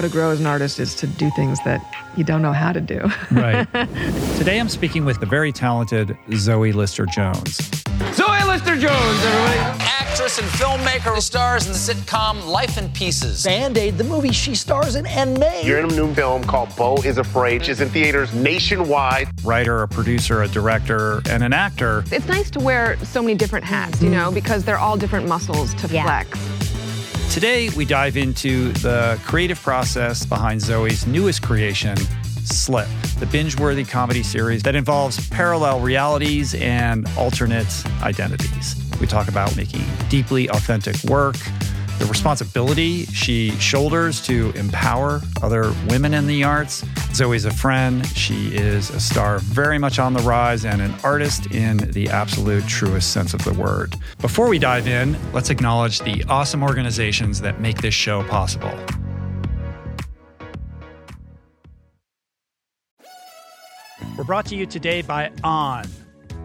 how to grow as an artist is to do things that you don't know how to do. right. Today I'm speaking with the very talented Zoe Lister Jones. Zoe Lister Jones, everybody. Actress and filmmaker who stars in the sitcom Life in Pieces. Band Aid, the movie she stars in and made. You're in a new film called Beau is Afraid, which is in theaters nationwide. Writer, a producer, a director, and an actor. It's nice to wear so many different hats, you mm. know, because they're all different muscles to yeah. flex. Today, we dive into the creative process behind Zoe's newest creation, Slip, the binge worthy comedy series that involves parallel realities and alternate identities. We talk about making deeply authentic work, the responsibility she shoulders to empower other women in the arts. Zoe's a friend. She is a star very much on the rise and an artist in the absolute truest sense of the word. Before we dive in, let's acknowledge the awesome organizations that make this show possible. We're brought to you today by On.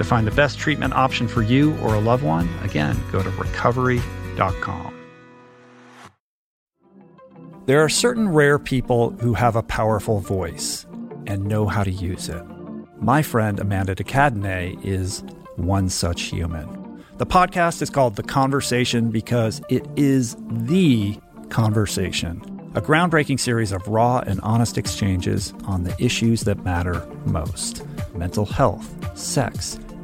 To find the best treatment option for you or a loved one, again, go to recovery.com. There are certain rare people who have a powerful voice and know how to use it. My friend Amanda de Cadenet is one such human. The podcast is called The Conversation because it is the conversation, a groundbreaking series of raw and honest exchanges on the issues that matter most mental health, sex,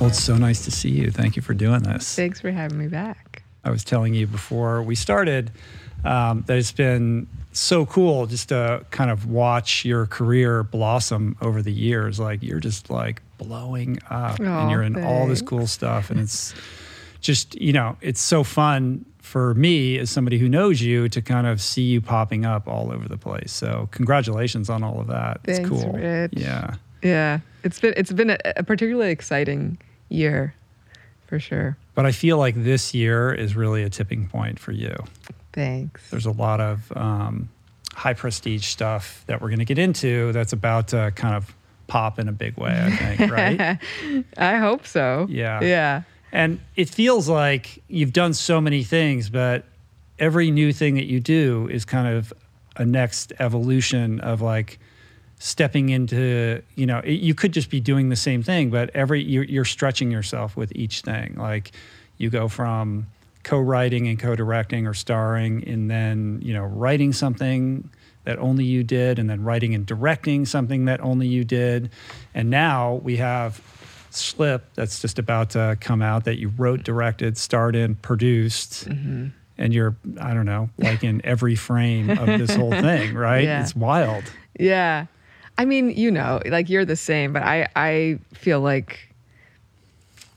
Well, it's so nice to see you. Thank you for doing this. Thanks for having me back. I was telling you before we started um, that it's been so cool just to kind of watch your career blossom over the years. Like you're just like blowing up and you're in all this cool stuff. And it's just, you know, it's so fun for me as somebody who knows you to kind of see you popping up all over the place. So congratulations on all of that. Thanks, it's cool. Rich. Yeah. Yeah, it's been it's been a, a particularly exciting year, for sure. But I feel like this year is really a tipping point for you. Thanks. there's a lot of um, high prestige stuff that we're going to get into that's about to kind of pop in a big way, I think, right? I hope so. Yeah. Yeah. and it feels like you've done so many things, but every new thing that you do is kind of a next evolution of like stepping into, you know, it, you could just be doing the same thing, but every you're, you're stretching yourself with each thing. Like you go from co-writing and co-directing or starring and then, you know, writing something that only you did and then writing and directing something that only you did. And now we have Slip that's just about to come out that you wrote, directed, starred in, produced. Mm-hmm. And you're, I don't know, like in every frame of this whole thing, right? Yeah. It's wild. Yeah. I mean, you know, like you're the same, but I I feel like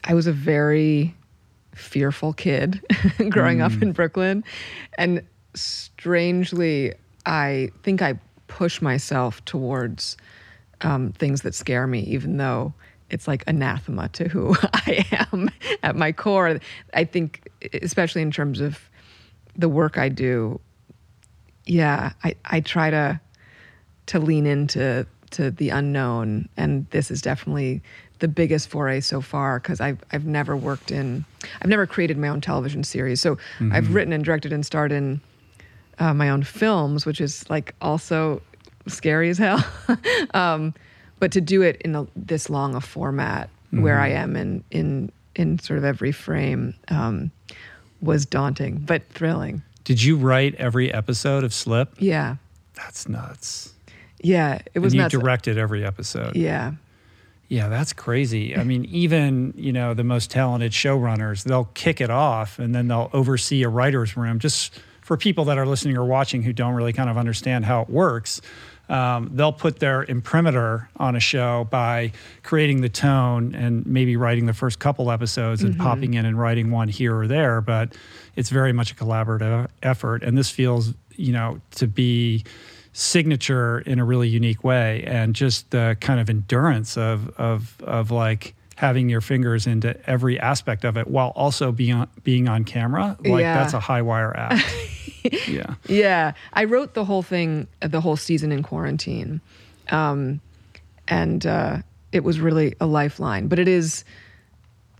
I was a very fearful kid growing up in Brooklyn and strangely I think I push myself towards um, things that scare me even though it's like anathema to who I am at my core. I think especially in terms of the work I do, yeah, I, I try to to lean into to the unknown and this is definitely the biggest foray so far because I've, I've never worked in i've never created my own television series. So i've written and directed and starred in uh, my own films which is like also scary as hell. Um, but to do it in a, this long a format where i am in in in sort of every frame um, was daunting but thrilling. Did you write every episode of Slip? yeah. That's nuts. Yeah it was and you nuts directed every episode. yeah Yeah, that's crazy. I mean, even, you know, the most talented showrunners, they'll kick it off and then they'll oversee a writer's room. Just for people that are listening or watching who don't really kind of understand how it works, um, they'll put their imprimatur on a show by creating the tone and maybe writing the first couple episodes and popping in and writing one here or there. But it's very much a collaborative effort. And this feels, you know, to be signature in a really unique way and just the kind of endurance of of of like having your fingers into every aspect of it while also being on, being on camera like Yeah. that's a high wire act yeah Yeah, I wrote the whole thing, the whole season in quarantine, um, and uh, it was really a lifeline. But it is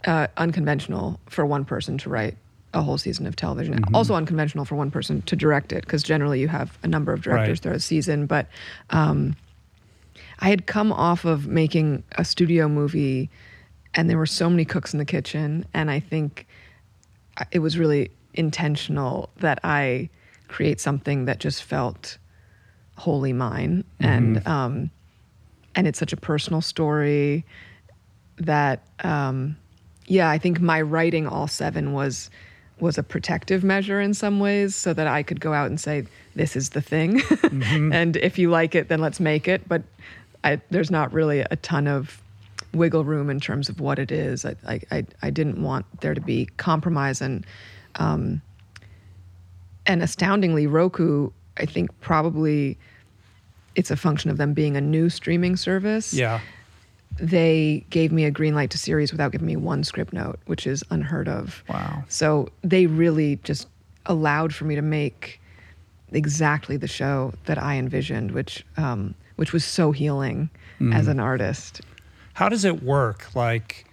uh, unconventional for one person to write a whole season of television. Mm-hmm. Also unconventional for one person to direct it, because generally you have a number of directors Right. throughout a season. But um, I had come off of making a studio movie, and there were so many cooks in the kitchen, and I think it was really intentional that I create something that just felt wholly mine, and um, and it's such a personal story that um, yeah, I think my writing all seven was was a protective measure in some ways, so that I could go out and say this is the thing, and if you like it, then let's make it. But I, there's not really a ton of wiggle room in terms of what it is. I, I, I, I didn't want there to be compromise and um, and astoundingly, Roku, I think probably it's a function of them being a new streaming service. yeah They gave me a green light to series without giving me one script note, which is unheard of. Wow. So they really just allowed for me to make exactly the show that I envisioned, which um, which was so healing as an artist. how does it work like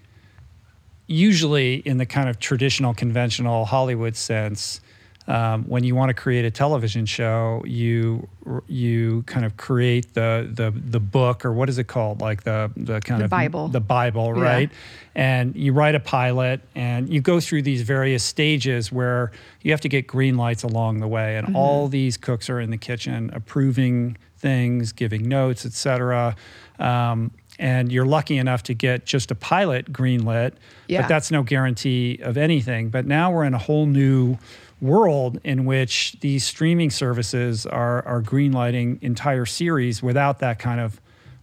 usually in the kind of traditional conventional hollywood sense um, when you want to create a television show, you you kind of create the the the book or what is it called, like the the kind The of Bible. the Bible, Yeah. right? And you write a pilot, and you go through these various stages where you have to get green lights along the way, and all these cooks are in the kitchen approving things, giving notes, etc. Um, and you're lucky enough to get just a pilot greenlit, Yeah. but that's no guarantee of anything. But now we're in a whole new world in which these streaming services are are greenlighting entire series without that kind of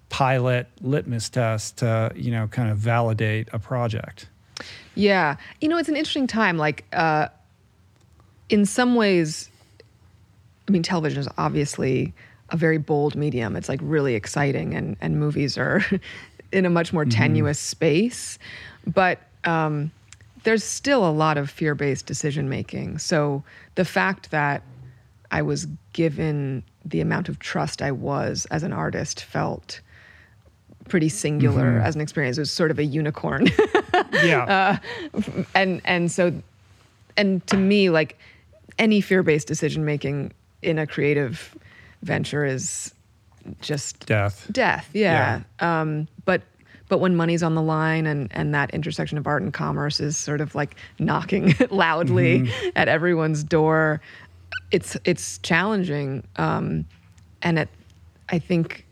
pilot litmus test to you know kind of validate a project. Yeah. You know, it's an interesting time. Like, uh, in some ways, I mean, television is obviously a very bold medium. It's like really exciting, and, and movies are in a much more tenuous space. But um, there's still a lot of fear based decision making. So the fact that I was given the amount of trust I was as an artist felt pretty singular as an experience. It was sort of a unicorn. Yeah, and and so and to me like any fear-based decision making in a creative venture is just death. death yeah, um but when money's on the line and and that intersection of art and commerce is sort of like knocking loudly at everyone's door it's it's challenging. Um and it i think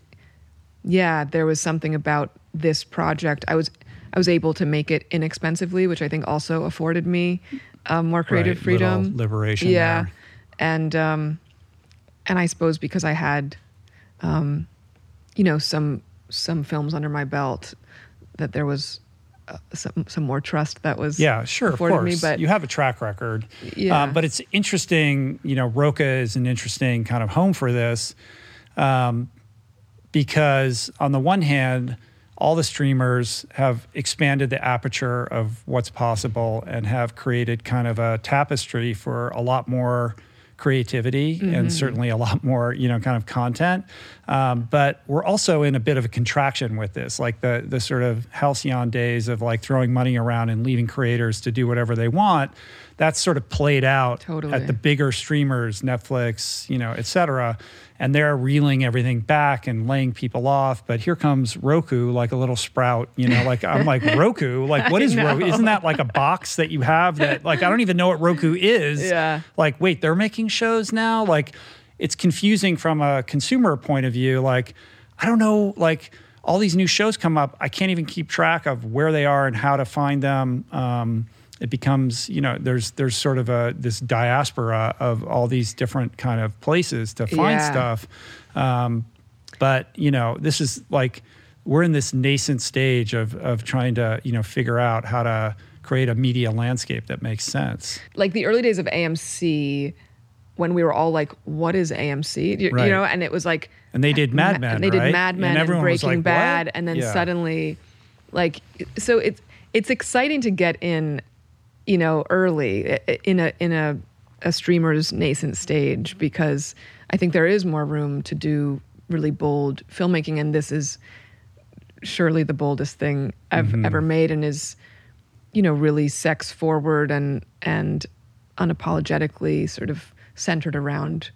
yeah there was something about this project. I was i was able to make it inexpensively which i think also afforded me um, more creative Right, freedom. liberation yeah. there. and um and i suppose because i had um you know some some films under my belt that there was uh, some some more trust that was Yeah, sure, of course. me but you have a track record. Yeah. Um, but it's interesting, you know, Roku is an interesting kind of home for this um, because, on the one hand, all the streamers have expanded the aperture of what's possible and have created kind of a tapestry for a lot more creativity and certainly a lot more you know kind of content. Um, but we're also in a bit of a contraction with this like the the sort of halcyon days of like throwing money around and leaving creators to do whatever they want that's sort of played out Totally. at the bigger streamers netflix you know et cetera. And they're reeling everything back and laying people off. But here comes roku like a little sprout you know like i'm like roku? Like what is roku isn't that like a box that you have that like i don't even know what roku is. Yeah. like wait they're making shows now? Like it's confusing from a consumer point of view. Like i don't know like all these new shows come up. I can't even keep track of where they are and how to find them. Um, it becomes you know there's there's sort of a this diaspora of all these different kind of places to find Yeah. stuff um, but you know this is like we're in this nascent stage of of trying to you know figure out how to create a media landscape that makes sense like the early days of AMC when we were all like, "What is AMC?" You, you know, and it was like, And they did Mad Ma- Men, They did right? Mad And Men and, was Breaking like, Bad, and then Yeah. suddenly, like, so it's it's exciting to get in, you know, early in a in a a streamer's nascent stage because I think there is more room to do really bold filmmaking, and this is surely the boldest thing I've Mm-hmm. ever made, and is you know really sex forward and and unapologetically sort of centered around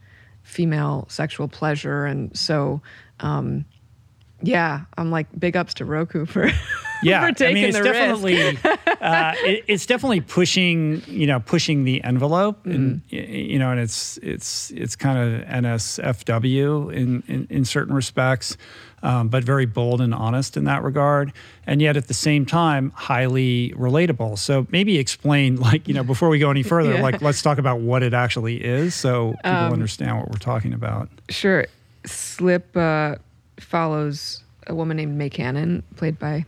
female sexual pleasure and so um yeah i'm like big ups to roku for yeah for taking i mean it's the risk. definitely uh, it, it's definitely pushing you know pushing the envelope and Mm-hmm. you know and it's it's it's kind of nsfw in in, in certain respects um, but very bold and honest in that regard and yet at the same time highly relatable so maybe explain like you know before we go any further Yeah. Um, like let's talk about what it actually is so people understand what we're talking about Sure. Slip uh, follows a woman named May Cannon, played by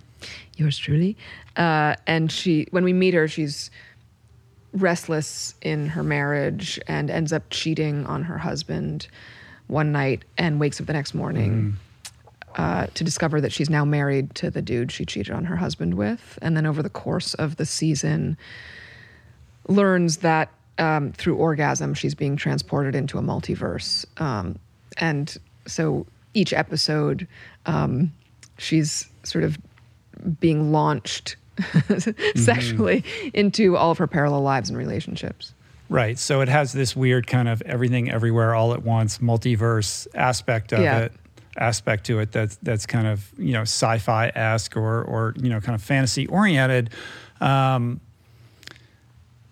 yours truly. Uh, and she, when we meet her, she's restless in her marriage and ends up cheating on her husband one night and wakes up the next morning uh, to discover that she's now married to the dude she cheated on her husband with. And then over the course of the season, learns that um, through orgasm she's being transported into a multiverse um, and so each episode um, she's sort of being launched sexually into all of her parallel lives and relationships Right. So it has this weird kind of everything everywhere all at once multiverse aspect of Yeah. it aspect to it that's that's kind of you know sci-fi esque or or you know kind of fantasy oriented. Um,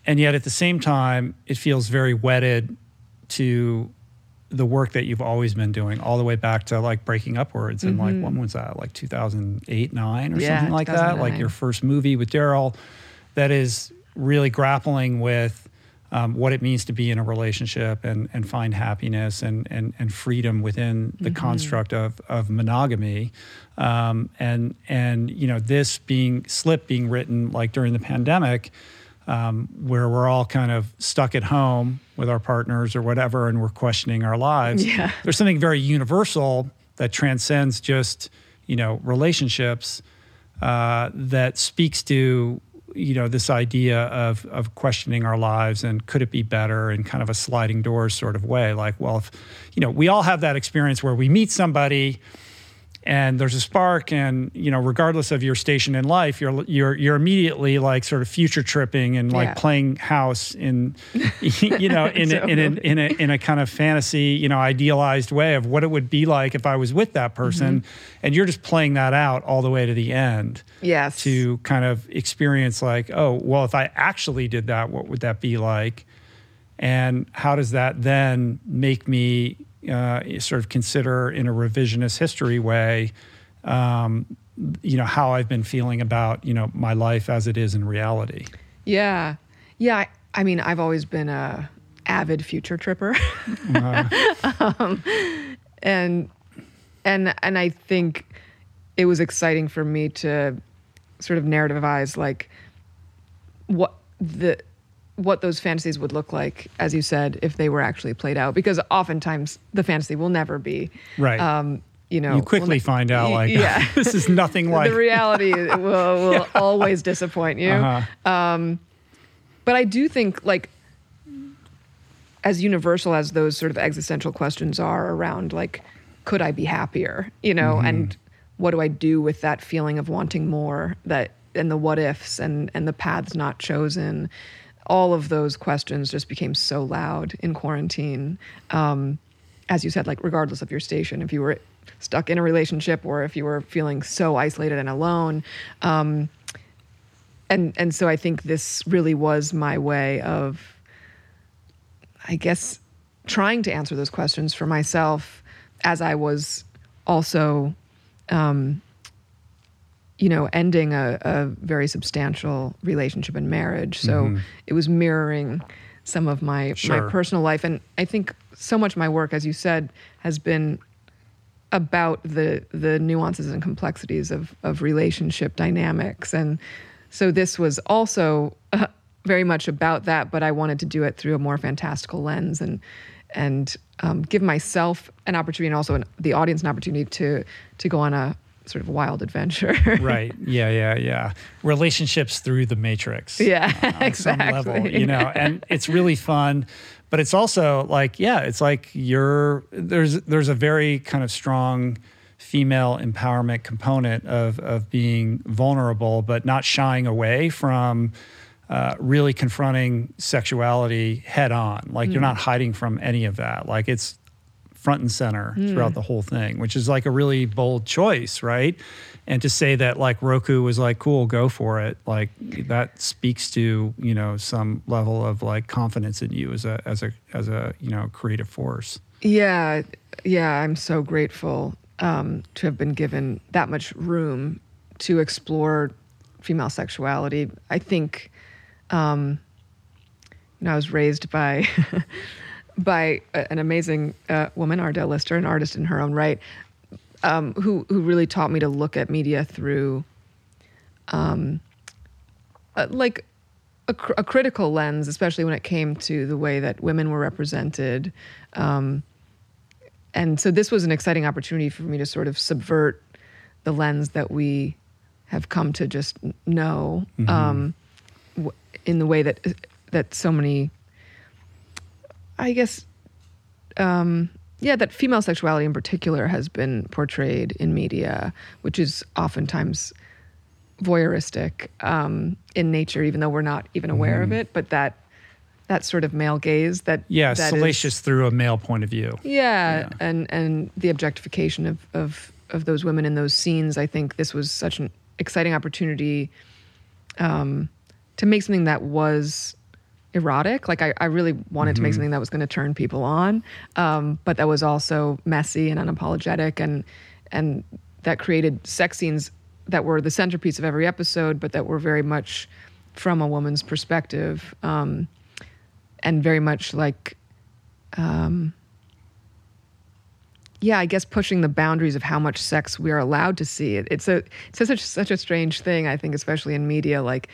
and yet at the same time, it feels very wedded to the work that you've always been doing, all the way back to like Breaking Upwards and like when was that, like 2008, nine or Mm-hmm. Yeah, something like that, like your first movie with Daryl, that is really grappling with um, what it means to be in a relationship and and find happiness and and and freedom within the construct of of monogamy, um, and and you know this being slip being written like during the pandemic um, where we're all kind of stuck at home with our partners or whatever, and we're questioning our lives. Yeah. There's something very universal that transcends just you know relationships uh, that speaks to you know this idea of of questioning our lives and could it be better in kind of a sliding doors sort of way. Like, well, if you know, we all have that experience where we meet somebody and there's a spark and you know regardless of your station in life you're you're you're immediately like sort of future tripping and like Yeah. playing house in you know in a, in a, in a in a kind of fantasy you know idealized way of what it would be like if I was with that person mm-hmm. and you're just playing that out all the way to the end Yes. to kind of experience like oh well if I actually did that what would that be like and how does that then make me uh, sort of consider in a revisionist history way um, you know how i've been feeling about you know my life as it is in reality Yeah. Yeah. I, I mean, I've always been a avid future tripper. um, and and and I think it was exciting for me to sort of narrativize like what the what those fantasies would look like, as you said, if they were actually played out. Because oftentimes the fantasy will never be. Right. Um, you know, you quickly will ne- find out like yeah. this is nothing like the reality will, will always disappoint you. Uh-huh. Um, but I do think, like, as universal as those sort of existential questions are around, like, could I be happier? You know, Mm-hmm. and what do I do with that feeling of wanting more? That and the what ifs and and the paths not chosen. All of those questions just became so loud in quarantine. Um, as you said, like regardless of your station, if you were stuck in a relationship or if you were feeling so isolated and alone, um, and and so I think this really was my way of, I guess, trying to answer those questions for myself as I was also, um, you know, ending a, a very substantial relationship and marriage. So it was mirroring some of my Sure. my personal life, and I think so much of my work, as you said, has been about the the nuances and complexities of of relationship dynamics and so this was also uh, very much about that but i wanted to do it through a more fantastical lens and and um, give myself an opportunity and also an, the audience an opportunity to to go on a sort of wild adventure right yeah yeah yeah relationships through the matrix yeah on some exactly level, you know, and it's really fun. But it's also like, yeah, it's like you're there's there's a very kind of strong female empowerment component of of being vulnerable, but not shying away from uh, really confronting sexuality head on. Like you're not hiding from any of that. Like it's front and center throughout the whole thing, which is like a really bold choice, right? And to say that like Roku was like, cool, go for it, like that speaks to you know some level of like confidence in you as a as a as a you know creative force. Yeah, yeah, I'm so grateful um, to have been given that much room to explore female sexuality. I think, um, you know, I was raised by by a- an amazing uh, woman, Ardele Lister, an artist in her own right, um, who who really taught me to look at media through, um, uh, like a, cr- a critical lens, especially when it came to the way that women were represented. Um, and so this was an exciting opportunity for me to sort of subvert the lens that we have come to just know um, w- in the way that that so many, I guess, um, yeah, that female sexuality in particular has been portrayed in media, which is oftentimes voyeuristic um, in nature, even though we're not even aware of it. But that that sort of male gaze that Yeah, that is- salacious through a male point of view. yeah, Yeah. and and the objectification of of of those women in those scenes. I think this was such an exciting opportunity um, to make something that was erotic. Like I, I really wanted to make something that was going to turn people on, um, but that was also messy and unapologetic, and and that created sex scenes that were the centerpiece of every episode, but that were very much from a woman's perspective, um, and very much like yeah, I guess pushing the boundaries of how much sex we are allowed to see. It, it's a it's such such a strange thing. I think, especially in media, like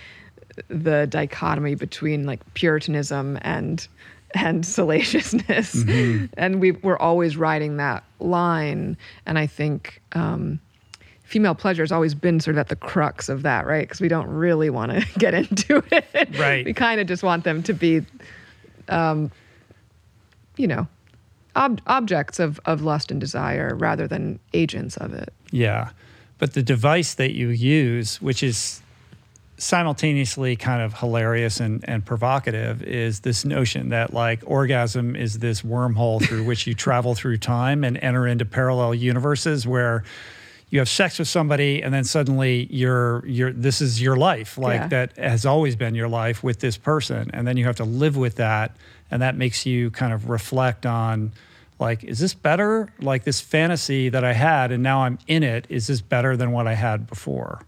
the dichotomy between like puritanism and and salaciousness, and we we're always riding that line. And I think um, female pleasure has always been sort of at the crux of that, right? Because we don't really want to get into it. Right. we kind of just want them to be, um, you know, ob- objects of, of lust and desire rather than agents of it. Yeah. But the device that you use, which is simultaneously kind of hilarious and, and provocative, is this notion that like orgasm is this wormhole through which you travel through time and enter into parallel universes where you have sex with somebody and then suddenly you're you're this is your life like Yeah. that has always been your life with this person. And then you have to live with that and that makes you kind of reflect on like is this better? Like this fantasy that i had and now i'm in it is this better than what i had before?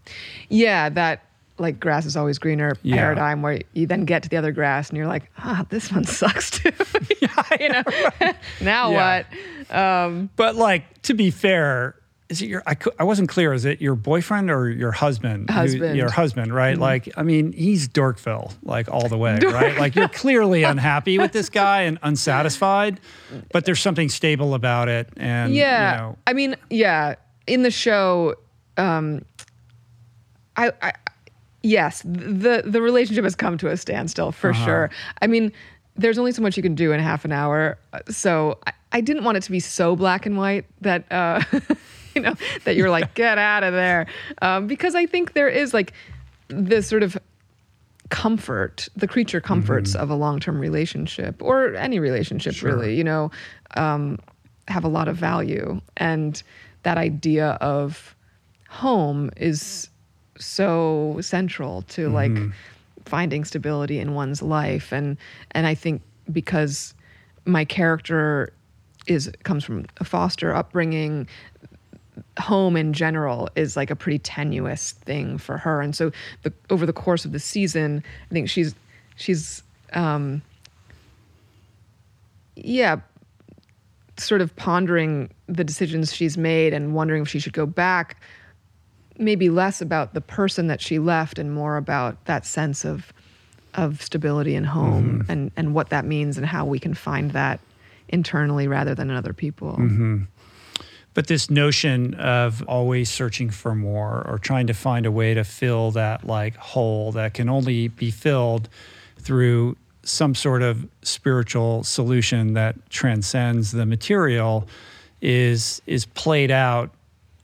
Yeah, that like grass is always greener Yeah. paradigm where you then get to the other grass and you're like, ah, this one sucks too. you know, now Yeah. what? but like to be fair is it your I, I wasn't clear is it your boyfriend or your husband Husband. Mm-hmm. your husband right like i mean he's dorkville like all the way right like you're clearly unhappy with this guy and unsatisfied but there's something stable about it and Yeah. you know I mean, yeah. In the show, um, I, I, yes, the the relationship has come to a standstill for Uh-huh. sure. I mean, there's only so much you can do in half an hour, so I, I didn't want it to be so black and white that. Uh, You know that you're like get out of there, um, because I think there is like this sort of comfort, the creature comforts of a long term relationship or any relationship, really, you know, um, have a lot of value. And that idea of home is so central to like finding stability in one's life. And, and I think because my character is comes from a foster upbringing home in general is like a pretty tenuous thing for her. And so the over the course of the season i think she's she's um yeah sort of pondering the decisions she's made and wondering if she should go back maybe less about the person that she left and more about that sense of of stability and home mm-hmm. and and what that means and how we can find that internally rather than in other people. Mm-hmm. But this notion of always searching for more or trying to find a way to fill that like hole that can only be filled through some sort of spiritual solution that transcends the material is is played out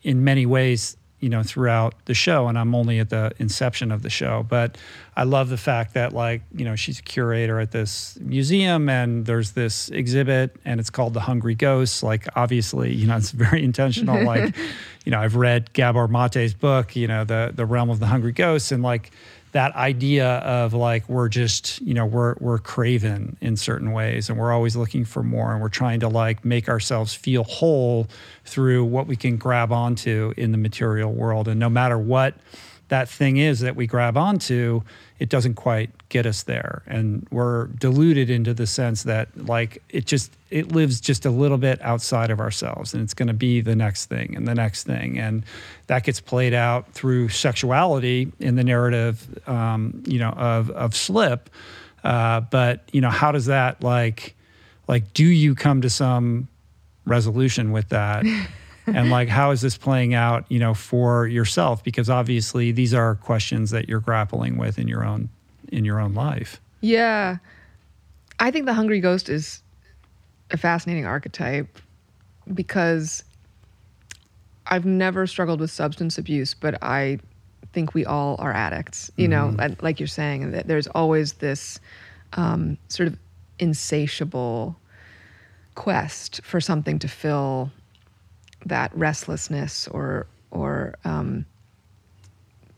in many ways you know throughout the show and i'm only at the inception of the show. But i love the fact that like you know she's a curator at this museum and there's this exhibit and it's called the hungry ghosts like obviously you know it's very intentional. Like you know i've read gabor mate's book you know the the realm of the hungry ghosts and like that idea of like we're just you know we're we're craven in certain ways and we're always looking for more and we're trying to like make ourselves feel whole through what we can grab onto in the material world. And no matter what that thing is that we grab onto it doesn't quite get us there. And we're deluded into the sense that like it just it lives just a little bit outside of ourselves and it's going to be the next thing and the next thing. And that gets played out through sexuality in the narrative um, you know of of slip. Uh, but you know how does that like like do you come to some resolution with that? And like how is this playing out you know for yourself? Because obviously these are questions that you're grappling with in your own in your own life Yeah. I think the hungry ghost is a fascinating archetype because I've never struggled with substance abuse, but I think we all are addicts, you know, like you're saying, that there's always this um, sort of insatiable quest for something to fill that restlessness or or um,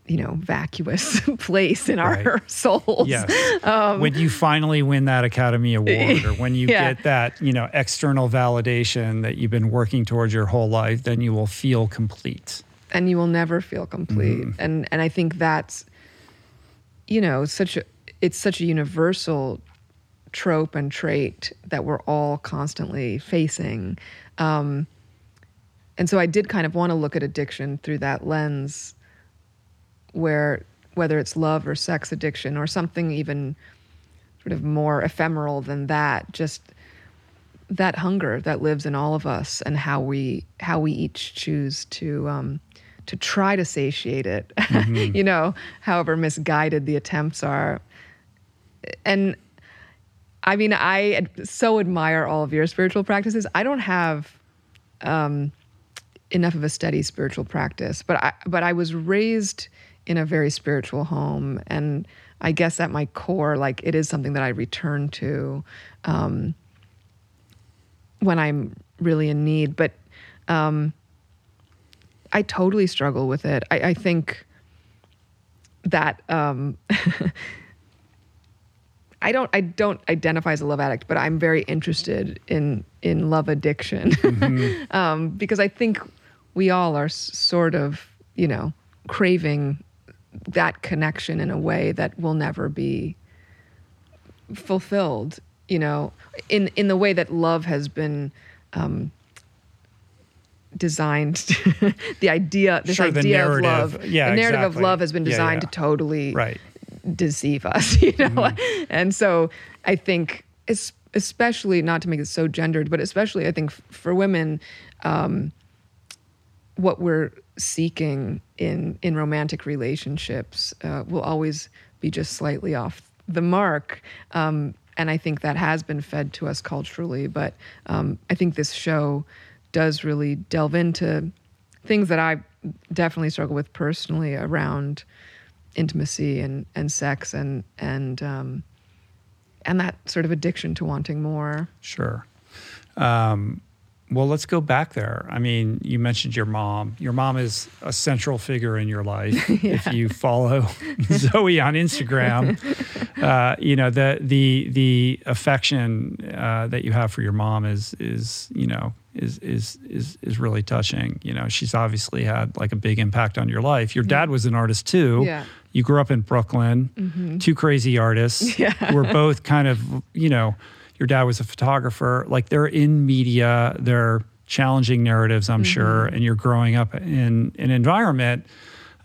you know vacuous place in our Right. souls. Yes. when you finally win that Academy Award or when you Yeah. get that, you know, external validation that you've been working towards your whole life, then you will feel complete. and you will never feel complete. And and I think that's you know such a it's such a universal trope and trait that we're all constantly facing. Um, and so I did kind of want to look at addiction through that lens, where whether it's love or sex addiction or something even sort of more ephemeral than that, just that hunger that lives in all of us and how we how we each choose to um, to try to satiate it you know however misguided the attempts are. And i mean i so admire all of your spiritual practices. I don't have um, enough of a steady spiritual practice but i but i was raised in a very spiritual home and i guess at my core like it is something that i return to um, when I'm really in need. But um, I totally struggle with it. I, I think that um, I don't I don't identify as a love addict, but I'm very interested in in love addiction um, because I think we all are s- sort of you know craving that connection in a way that will never be fulfilled you know in in the way that love has been um designed the idea this Sure, the idea of love Yeah, the narrative exactly. of love has been designed yeah. to totally Right. deceive us you know and so i think especially not to make it so gendered but especially i think for women um what we're seeking in in romantic relationships uh, will always be just slightly off the mark. Um, and I think that has been fed to us culturally. But um, I think this show does really delve into things that I definitely struggle with personally around intimacy and, and sex and and um, and that sort of addiction to wanting more. Sure. Um, well, let's go back there. I mean, you mentioned your mom. Your mom is a central figure in your life. If you follow Zoe on Instagram, uh, you know the the the affection uh, that you have for your mom is is you know is is is is really touching. You know, she's obviously had like a big impact on your life. Your dad was an artist too. Yeah. You grew up in Brooklyn. Two crazy artists. Yeah. Were both kind of you know your dad was a photographer. Like they're in media, they're challenging narratives, I'm sure, and you're growing up in an environment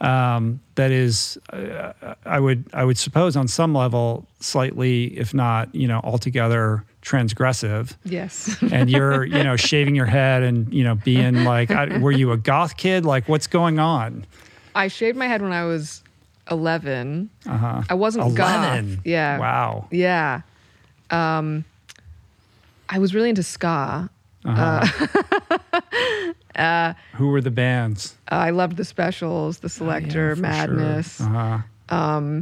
um, that is, uh, I would, I would suppose, on some level, slightly, if not, you know, altogether transgressive. Yes. And you're, you know, shaving your head and you know, being like, I, were you a goth kid? Like, what's going on? I shaved my head when I was 11. Uh-huh. I wasn't 11. goth. Yeah. Wow. Yeah. Um, I was really into ska. Who were the bands? Uh, I loved the specials, the Selecter, Oh, for Madness. Sure. Uh-huh.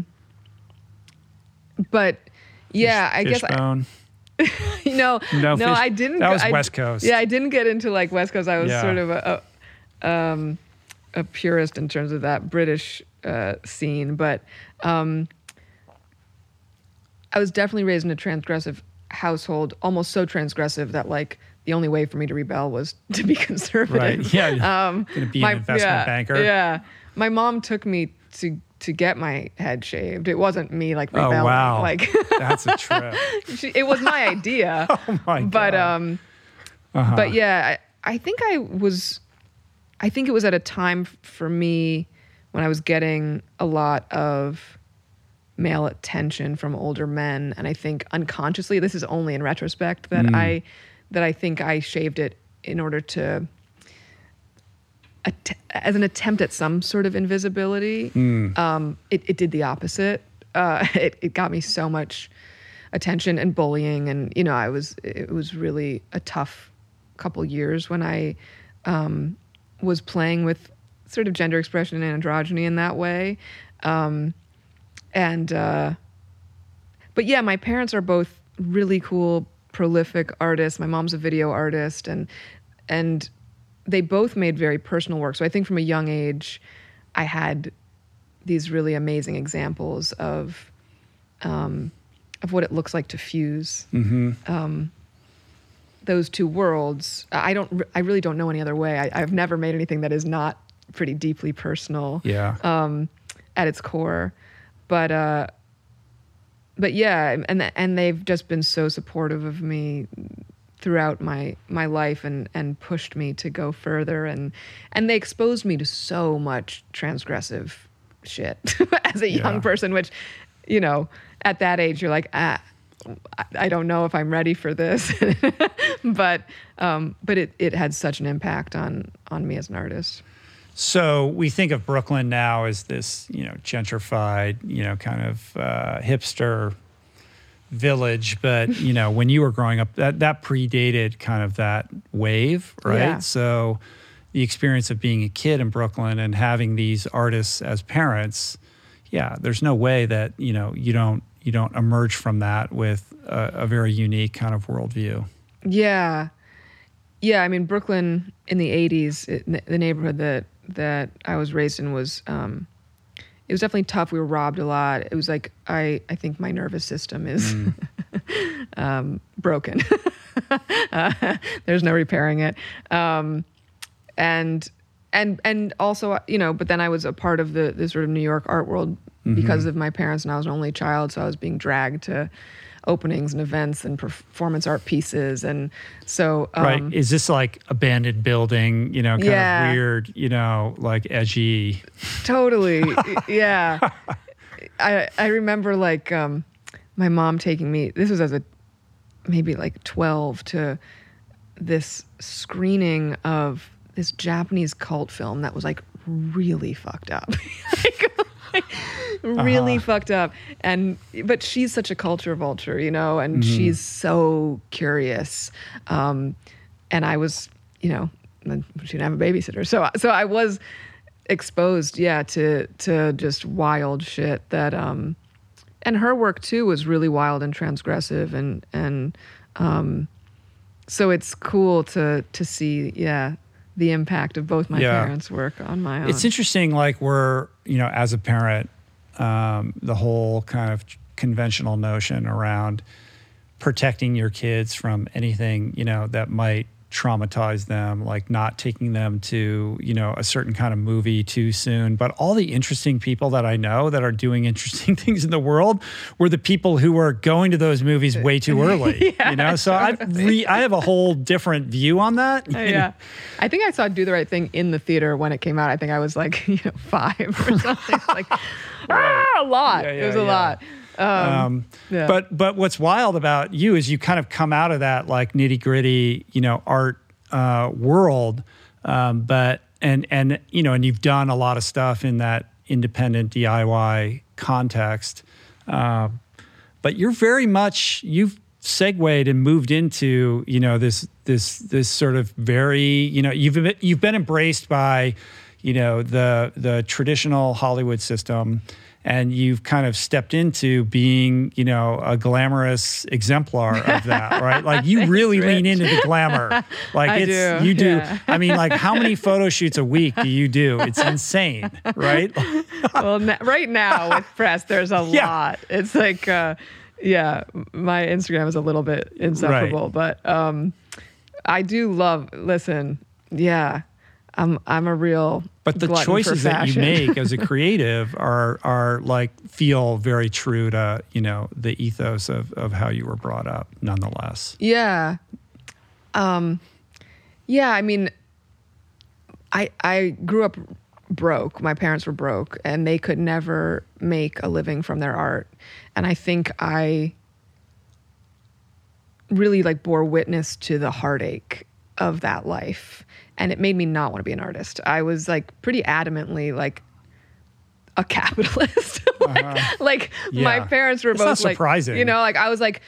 But yeah, I guess Fishbone. you know, No, no, Fish- I didn't. that was I- West Coast. Yeah, I didn't get into like West Coast. I was Yeah. sort of a, a, um, a purist in terms of that British uh, scene, but um, I was definitely raised in a transgressive household, almost so transgressive that like the only way for me to rebel was to be conservative. Right. Yeah. Um, Gonna be an investment yeah, banker. Yeah. My mom took me to to get my head shaved. It wasn't me like Oh wow. Like That's a trip. she, it was my idea. Oh my but God. Uh-huh. um but yeah, I, I think I was I think it was at a time for me when I was getting a lot of male attention from older men and I think unconsciously this is only in retrospect that Mm. I that I think I shaved it in order to att- as an attempt at some sort of invisibility. Um, it, it did the opposite. Uh, it, it got me so much attention and bullying, and you know, I was it was really a tough couple years when I um, was playing with sort of gender expression and androgyny in that way, um, and uh, but yeah, my parents are both really cool, prolific artists. My mom's a video artist, and and they both made very personal work. So I think from a young age, I had these really amazing examples of um, of what it looks like to fuse um, those two worlds. I don't. I really don't know any other way. I, I've never made anything that is not pretty deeply personal Yeah. um, at its core. But uh, but yeah, and and they've just been so supportive of me throughout my my life and and pushed me to go further and and they exposed me to so much transgressive shit as a young Yeah. person which you know at that age you're like ah I- I don't know if I'm ready for this, but um, but it, it had such an impact on on me as an artist. So we think of Brooklyn now as this, you know, gentrified, you know, kind of uh, hipster village. But you know, when you were growing up, that that predated kind of that wave, right? Yeah. So the experience of being a kid in Brooklyn and having these artists as parents, yeah, there's no way that you know you don't you don't emerge from that with a, a very unique kind of worldview. Yeah, yeah. I mean, Brooklyn in the '80s, it, the neighborhood that that I was raised in was um, it was definitely tough. We were robbed a lot. It was like I I think my nervous system is um, broken. uh, there's no repairing it. Um, and and and also you know, but then I was a part of the the sort of New York art world because of my parents, and I was an only child, so I was being dragged to openings and events and performance art pieces, and so um, right? Is this like abandoned building? You know, kind Yeah. of weird. You know, like edgy. totally yeah i i remember like um my mom taking me this was as a maybe like 12 to this screening of this japanese cult film that was like really fucked up like, really fucked up. And but she's such a culture vulture you know and she's so curious. Um and i was you know she didn't have a babysitter. So so i was exposed yeah to to just wild shit that um and her work too was really wild and transgressive and and um so it's cool to to see yeah the impact of both my Yeah. parents work on my own It's interesting, like we're, you know, as a parent, um, the whole kind of conventional notion around protecting your kids from anything, you know, that might traumatize them, like not taking them to, you know, a certain kind of movie too soon. But all the interesting people that I know that are doing interesting things in the world were the people who were going to those movies way too early. you know, so I re- I have a whole different view on that. know? yeah i think i saw do the right thing in the theater when it came out i think i was like you know five or something like ah, a lot Yeah, it was a yeah. lot Um, Yeah. But but what's wild about you is you kind of come out of that like nitty gritty, you know, art uh, world, um, but and and you know, and you've done a lot of stuff in that independent DIY context. Um, but you're very much you've segued and moved into you know this this this sort of very you know you've been- you've been embraced by you know the the traditional Hollywood system and you've kind of stepped into being you know a glamorous exemplar of that right like you really lean into the glamour like I it's do, you do yeah. I mean like how many photo shoots a week do you do it's insane right well, na- right now with press, there's a Yeah. lot. It's like, uh, yeah, my Instagram is a little bit insufferable, but um, I do love. Listen, yeah, I'm I'm a real. But the choices that you make as a creative are are like feel very true to you know the ethos of of how you were brought up. Nonetheless, Yeah. Um yeah, I mean I I grew up broke. My parents were broke and they could never make a living from their art. And I think I really like bore witness to the heartache of that life and it made me not want to be an artist. I was like pretty adamantly like a capitalist. like, like my parents were not both like surprising. you know, like I was like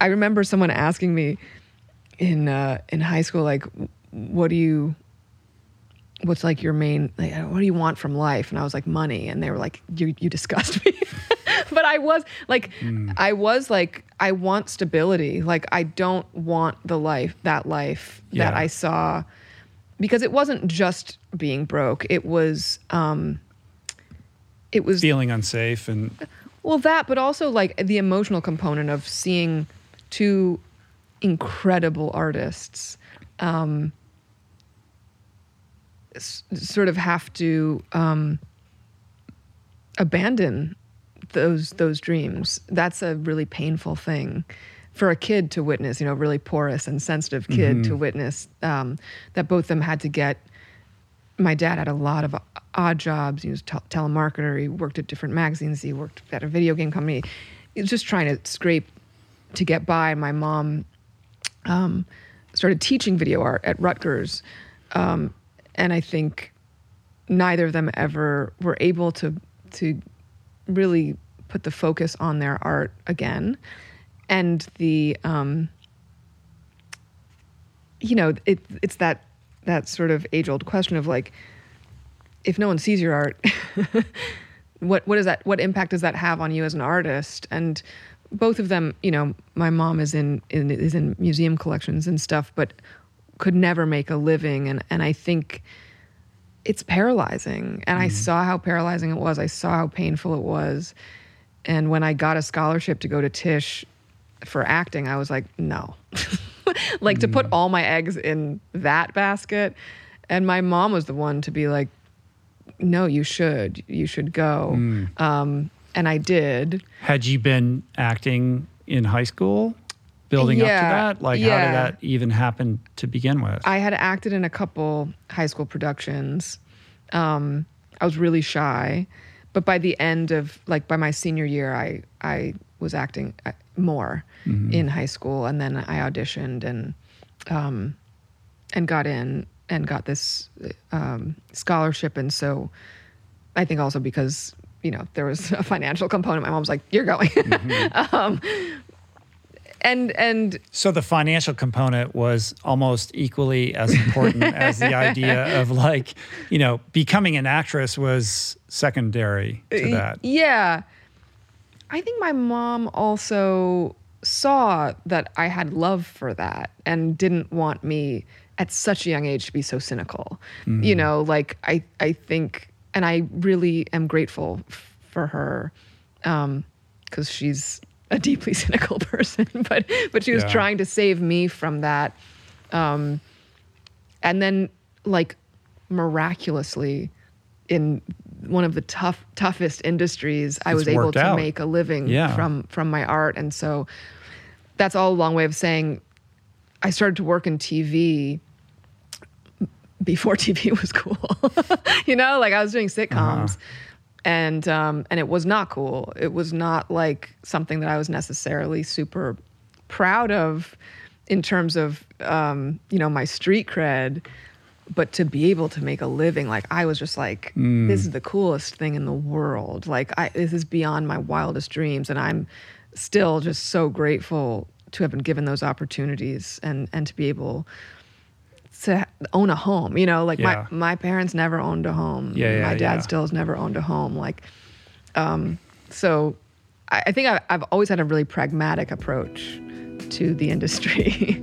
I remember someone asking me in uh, in high school, like, what do you, what's like your main, like, what do you want from life? And I was like, money. And they were like, you you disgust me. but I was like, I was like, I want stability. Like, I don't want the life, that life that I saw, because it wasn't just being broke. It was, um, it was Feeling unsafe and well, that, but also like the emotional component of seeing two incredible artists um, s- sort of have to um, abandon those those dreams. That's a really painful thing for a kid to witness. You know, really porous and sensitive kid to witness um, that both of them had to get my dad had a lot of odd jobs. He was a tel- telemarketer. He worked at different magazines. He worked at a video game company. He was just trying to scrape to get by. My mom um, started teaching video art at Rutgers, um, and I think neither of them ever were able to to really put the focus on their art again, and the um, you know it it's that that sort of age old question of like if no one sees your art what what is that what impact does that have on you as an artist? And both of them you know my mom is in, in is in museum collections and stuff but could never make a living. And and I think it's paralyzing. And I saw how paralyzing it was. I saw how painful it was. And when I got a scholarship to go to Tisch for acting I was like no. Like to put all my eggs in that basket. And my mom was the one to be like no you should you should go. Um, and i did. Had you been acting in high school building up to that? Like how did that even happen to begin with? i had acted in a couple high school productions. Um, i was really shy. But by the end of like by my senior year i i was acting more in high school and then i auditioned and um, and got in and got this um, scholarship and so i think also because you know there was a financial component my mom was like you're going um, and and So the financial component was almost equally as important as the idea of like, you know, becoming an actress was secondary to that. Yeah. I think my mom also saw that I had love for that and didn't want me at such a young age to be so cynical. You know, like I I think and I really am grateful for her um cuz she's a deeply cynical person, but but she was Yeah. trying to save me from that um and then like miraculously in one of the tough toughest industries i It's was able to out. make a living Yeah. from from my art. And so that's all a long way of saying i started to work in tv before tv was cool. You know like i was doing sitcoms and um and it was not cool. It was not like something that i was necessarily super proud of in terms of um you know my street cred but to be able to make a living like i was just like this is the coolest thing in the world. Like i this is beyond my wildest dreams and i'm still just so grateful to have been given those opportunities and and to be able to own a home you know? Like Yeah. my my parents never owned a home. Yeah, yeah, my dad yeah. still has never owned a home. Like um so i, I think I, i've always had a really pragmatic approach to the industry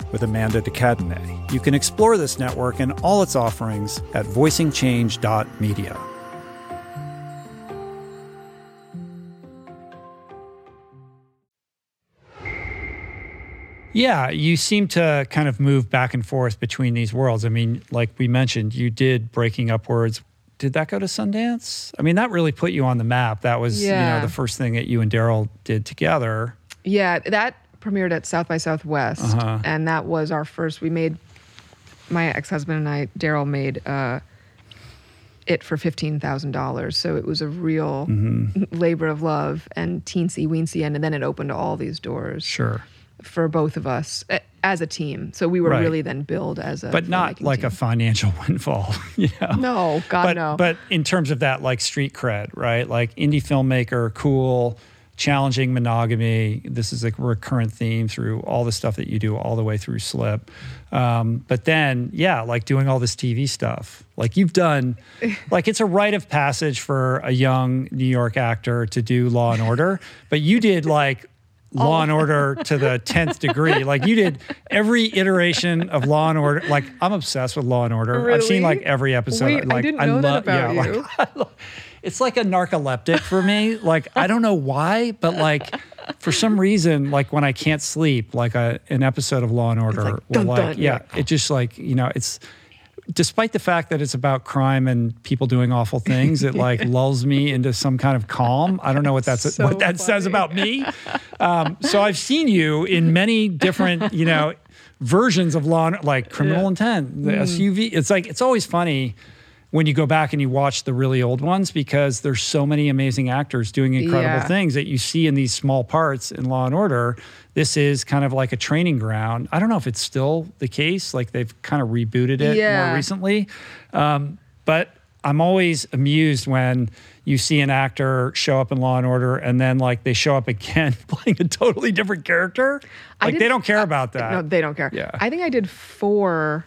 with Amanda de Cadenet. You can explore this network and all its offerings at voicingchange.media. Yeah, you seem to kind of move back and forth between these worlds. I mean, like we mentioned, you did Breaking Upwards. Did that go to Sundance? I mean, that really put you on the map. That was, you know, the first thing that you and Daryl did together. Yeah, that premiered at South by Southwest, Uh-huh. and that was our first. We made my ex husband and I, Daryl, made uh, it for fifteen thousand dollars. So it was a real Mm-hmm. labor of love and teensy weensy, and then it opened all these doors Sure. for both of us as a team. So we were Right. really then billed as a But not like a financial windfall, you know? no, God but, no. But in terms of that, like street cred, right? Like indie filmmaker, cool, challenging monogamy. This is a recurrent theme through all the stuff that you do, all the way through Slip. Um, but then, yeah, like doing all this TV stuff. Like you've done, like it's a rite of passage for a young New York actor to do Law and Order. But you did like Law and Order to the tenth degree. Like you did every iteration of Law and Order. Like I'm obsessed with Law and Order. I've seen like every episode. Wait, I didn't know that about like, you. I lo- it's like a narcoleptic for me. Like I don't know why, but like for some reason, like when I can't sleep, like a, an episode of Law and Order, like, dun, like dun, yeah, yeah. it just like you know it's. Despite the fact that it's about crime and people doing awful things, it like lulls me into some kind of calm. I don't know what that's So what that says about me. Um, so I've seen you in many different, you know, versions of law, and- like Criminal Yeah. Intent, the Mm. SUV. It's like it's always funny when you go back and you watch the really old ones because there's so many amazing actors doing incredible Yeah. things that you see in these small parts in Law and Order. This is kind of like a training ground. I don't know if it's still the case. Like they've kind of rebooted it Yeah. more recently. Um, but I'm always amused when you see an actor show up in Law and Order and then like they show up again playing a totally different character. Like they don't care about that. No, they don't care. Yeah. I think I did four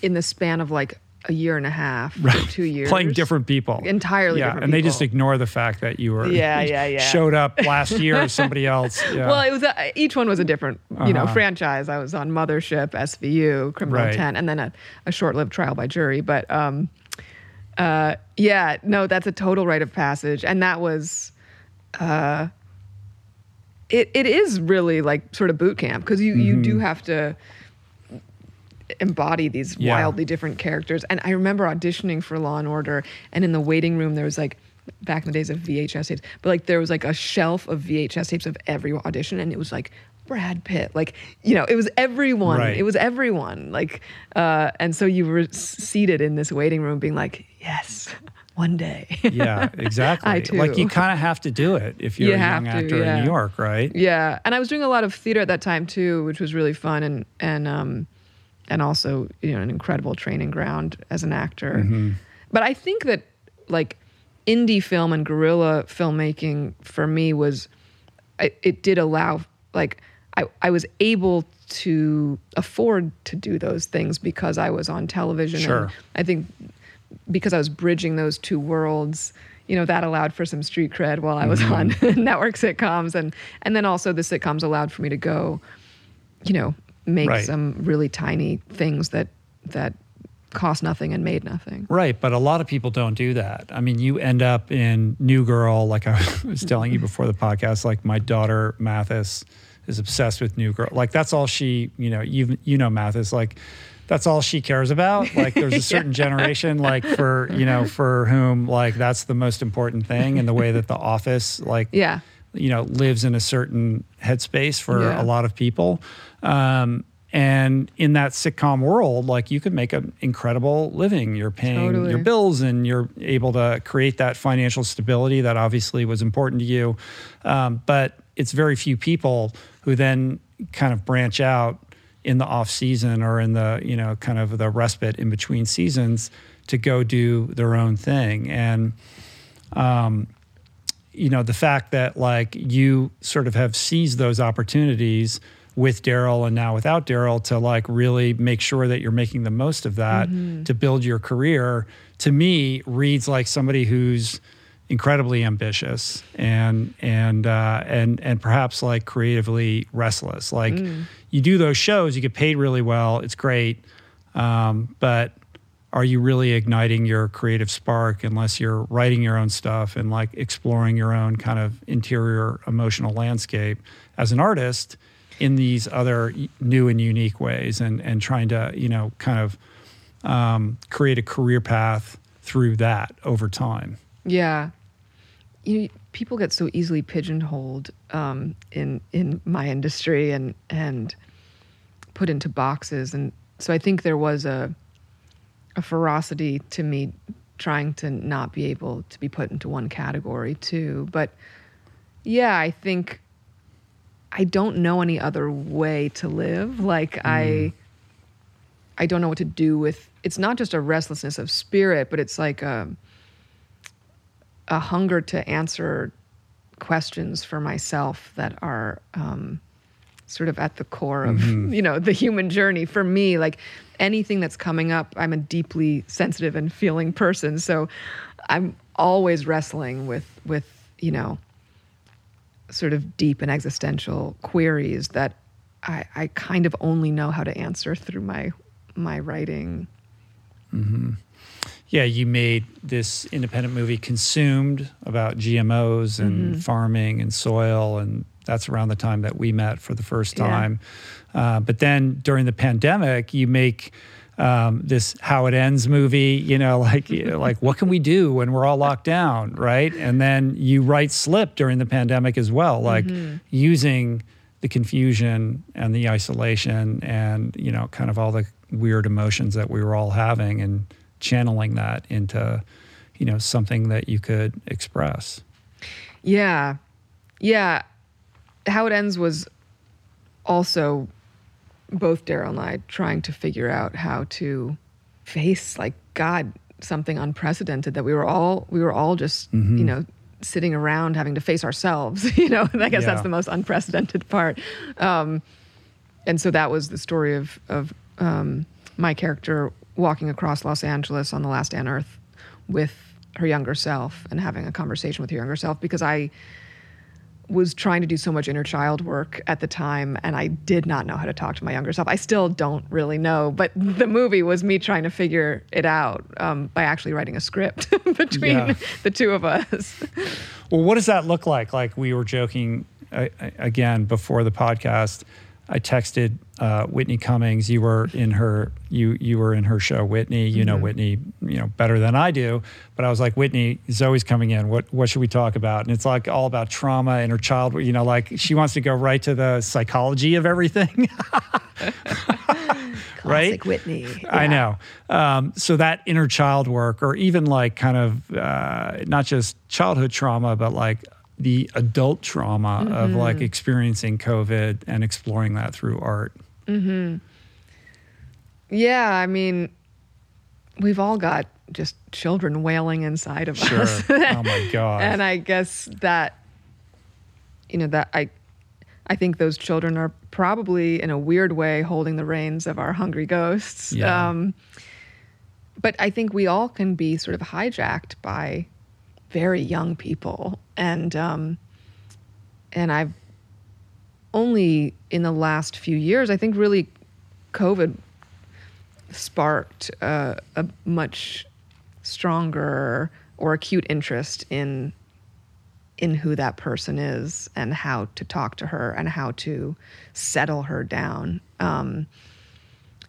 in the span of like a year and a half, or two years. playing different people Entirely yeah different and they just ignore the fact that you were Yeah, yeah, yeah. showed up last year as somebody else yeah. Well, it was a, each one was a different, you know, Uh-huh. franchise. I was on Mothership, SVU, Criminal Right. Intent, and then a, a short-lived trial by jury. But um, uh, yeah, no, that's a total rite of passage, and that was, uh, it it is really like sort of boot camp because you you do have to embody these. Yeah. wildly different characters. And I remember auditioning for Law and Order, and in the waiting room there was like back in the days of VHS tapes, but like there was like a shelf of VHS tapes of every audition, and it was like Brad Pitt, like you know, it was everyone. Right. It was everyone. Like, uh, and so you were seated in this waiting room, being like, yes. One day. yeah exactly I too. like you kind of have to do it if you're You a young to, actor in new york right Yeah, and I was doing a lot of theater at that time too, which was really fun and and um, and also you know an incredible training ground as an actor. Mm-hmm. But I think that like indie film and guerrilla filmmaking for me was it, it did allow like I I was able to afford to do those things because I was on television. Sure. And I think because I was bridging those two worlds, you know, that allowed for some street cred while I was on network sitcoms, and and then also the sitcoms allowed for me to go, you know, make Right. some really tiny things that that cost nothing and made nothing. Right, but a lot of people don't do that. I mean, you end up in New Girl, like I was telling you before the podcast. Like my daughter Mathis is obsessed with New Girl. Like that's all she, you know, you you know Mathis. Like that's all she cares about. Like there's a certain generation, like for you know, for whom like that's the most important thing, in the way that The Office, like Yeah. You know, lives in a certain headspace for Yeah. a lot of people. Um, and in that sitcom world, like you could make an incredible living. You're paying Totally. your bills and you're able to create that financial stability that obviously was important to you. Um, but it's very few people who then kind of branch out in the off season or in the, you know, kind of the respite in between seasons to go do their own thing. And, you know, the fact that like you sort of have seized those opportunities with Daryl and now without Daryl to like really make sure that you're making the most of that to build your career to me reads like somebody who's incredibly ambitious and and uh, and and perhaps like creatively restless. Like you do those shows, you get paid really well, it's great, um, but are you really igniting your creative spark unless you're writing your own stuff and like exploring your own kind of interior emotional landscape as an artist in these other new and unique ways and and trying to you know kind of um, create a career path through that over time Yeah. You people get so easily pigeonholed um, in in my industry and and put into boxes and so I think there was a a ferocity to me trying to not be able to be put into one category too. But yeah, I think I don't know any other way to live. Like I I don't know what to do with it's not just a restlessness of spirit, but it's like a a hunger to answer questions for myself that are um, sort of at the core of you know the human journey for me like anything that's coming up i'm a deeply sensitive and feeling person so i'm always wrestling with with you know sort of deep and existential queries that i i kind of only know how to answer through my my writing Mm-hmm. yeah, you made this independent movie consumed about GMOs and farming and soil, and that's around the time that we met for the first Yeah. Uh, but then during the pandemic, you make um, this how it ends movie. You know, like like what can we do when we're all locked down, right? And then you write Slip during the pandemic as well, like using the confusion and the isolation and you know kind of all the weird emotions that we were all having and channeling that into you know something that you could express Yeah. Yeah. How it ends was also both Daryl and I trying to figure out how to face like God, something unprecedented that we were all we were all just, you know, sitting around having to face ourselves, you know, and I guess Yeah. that's the most unprecedented part. Um, and so that was the story of of um, my character walking across Los Angeles on the last day on Earth with her younger self and having a conversation with her younger self because I was trying to do so much inner child work at the time and I did not know how to talk to my younger self. I still don't really know, but the movie was me trying to figure it out um, by actually writing a script between Yeah. the two of us. well what does that look like like we were joking uh, again before the podcast i texted uh, whitney cummings you were in her you you were in her show whitney. You know whitney you know better than i do. But i was like whitney zoe's coming in. What what should we talk about? And it's like all about trauma and her child you know like she wants to go right to the psychology of everything. Right? Whitney. I know. Um, so that inner child work, or even like kind of uh, not just childhood trauma, but like the adult trauma of Mm-hmm. like experiencing COVID and exploring that through art. Yeah, I mean, we've all got just children wailing inside of Sure. us. oh my God. and I guess that you know that I I think those children are probably in a weird way holding the reins of our hungry ghosts. Yeah. Um, but I think we all can be sort of hijacked by very young people, and um, and I've only in the last few years, I think, really, COVID sparked uh, a much stronger or acute interest in in who that person is and how to talk to her and how to settle her down. Um,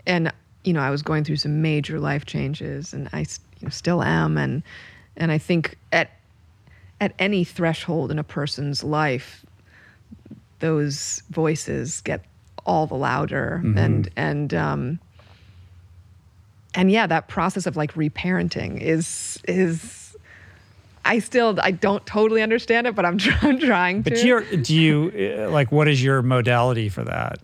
and you know, I was going through some major life changes, and I you know, still am. And and I think at at any threshold in a person's life, those voices get all the louder, and and um, and yeah, that process of like reparenting is is. I still I don't totally understand it, but I'm, I'm trying to. but do you, do you uh, like what is your modality for that?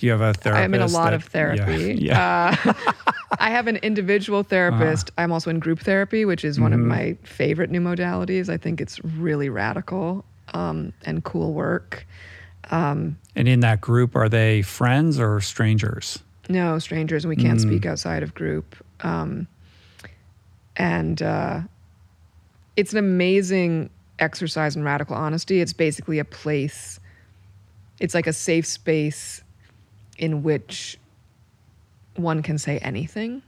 Do you have a therapist? I'm in a lot that- of therapy. Yeah. yeah. I have an individual therapist. I'm also in group therapy, which is one of my favorite new modalities. I think it's really radical um, and cool work. and in that group, are they friends or strangers? No strangers, we can't speak outside of group. Um, and uh, it's an amazing exercise in radical honesty. It's basically a place, it's like a safe space in which one can say anything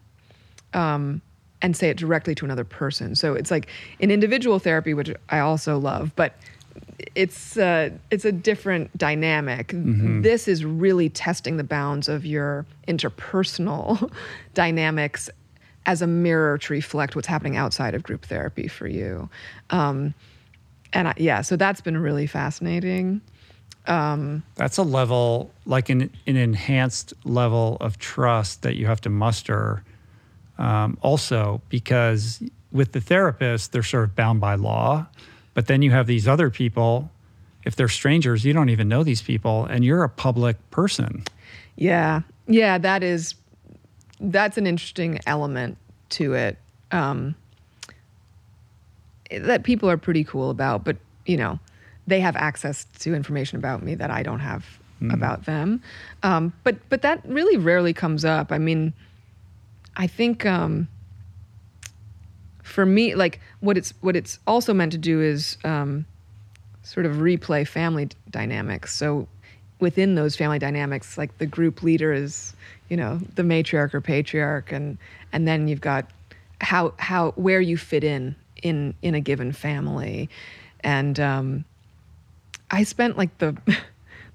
um, and say it directly to another person. So it's like in individual therapy, which I also love, but it's uh, it's a different dynamic. This is really testing the bounds of your interpersonal dynamics as a mirror to reflect what's happening outside of group therapy for you. Um, and I, yeah, so that's been really fascinating. That's a level, like an, an enhanced level of trust that you have to muster. Um, also, because with the therapist, they're sort of bound by law. But then you have these other people, if they're strangers, you don't even know these people, and you're a public person. Yeah. Yeah, that is that's an interesting element to it. Um that people are pretty cool about, but you know, they have access to information about me that I don't have about them. Um but but that really rarely comes up. I mean, I think um for me like what it's what it's also meant to do is um sort of replay family d- dynamics. So within those family dynamics, like the group leader is, you know, the matriarch or patriarch, and and then you've got how how where you fit in in in a given family, and um, I spent like the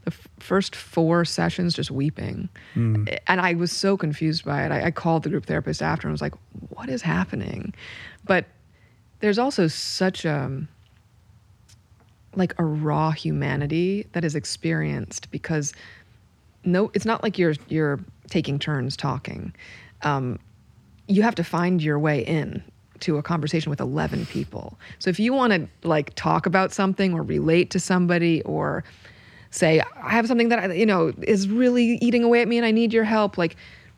the first four sessions just weeping, and I was so confused by it. I, I called the group therapist after and was like, "What is happening?" But there's also such a like a raw humanity that is experienced because no it's not like you're you're taking turns talking um, you have to find your way in to a conversation with 11 people. So if you want to like talk about something or relate to somebody or say i have something that I, you know is really eating away at me and i need your help like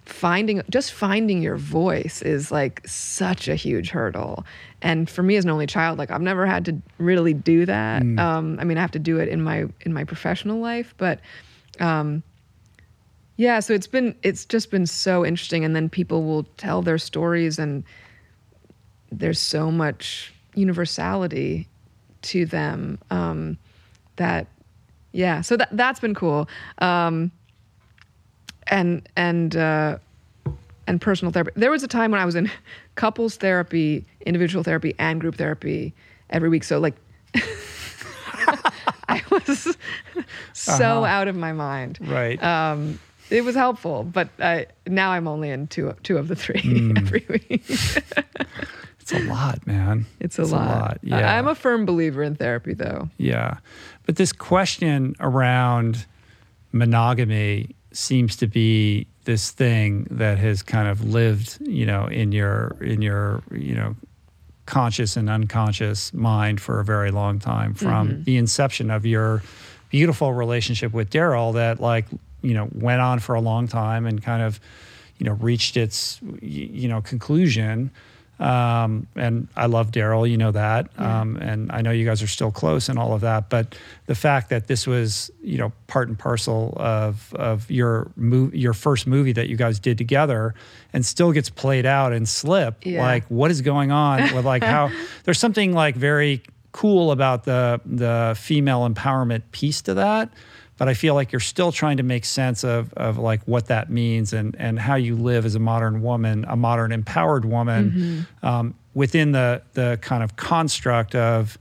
finding just finding your voice is like such a huge hurdle. And for me as an only child like i've never had to really do that. Um, i mean i have to do it in my in my professional life but um, yeah so it's been it's just been so interesting. And then people will tell their stories and there's so much universality to them um, that yeah so that that's been cool um, and and uh, and personal therapy. There was a time when I was in couples therapy, individual therapy, and group therapy every week. So like, I was so out of my mind. Right. Um, it was helpful, but I, now I'm only in two two of the three Hmm. every week. It's a lot, man. It's a lot. I- Yeah. I'm a firm believer in therapy, though. Yeah. But this question around monogamy seems to be this thing that has kind of lived, you know, in your in your, you know, conscious and unconscious mind for a very long time from mm-hmm. the inception of your beautiful relationship with Daryl that like, you know, went on for a long time and kind of, you know, reached its you know, conclusion. Um, and I love Daryl, you know that. Um, and I know you guys are still close and all of that. But the fact that this was, you know, part and parcel of of your move, your first movie that you guys did together, and still gets played out in Slip. Yeah. Like, what is going on with like how there's something like very cool about the the female empowerment piece to that but I feel like you're still trying to make sense of, of like what that means and, and how you live as a modern woman, a modern empowered woman um, within the, the kind of construct of,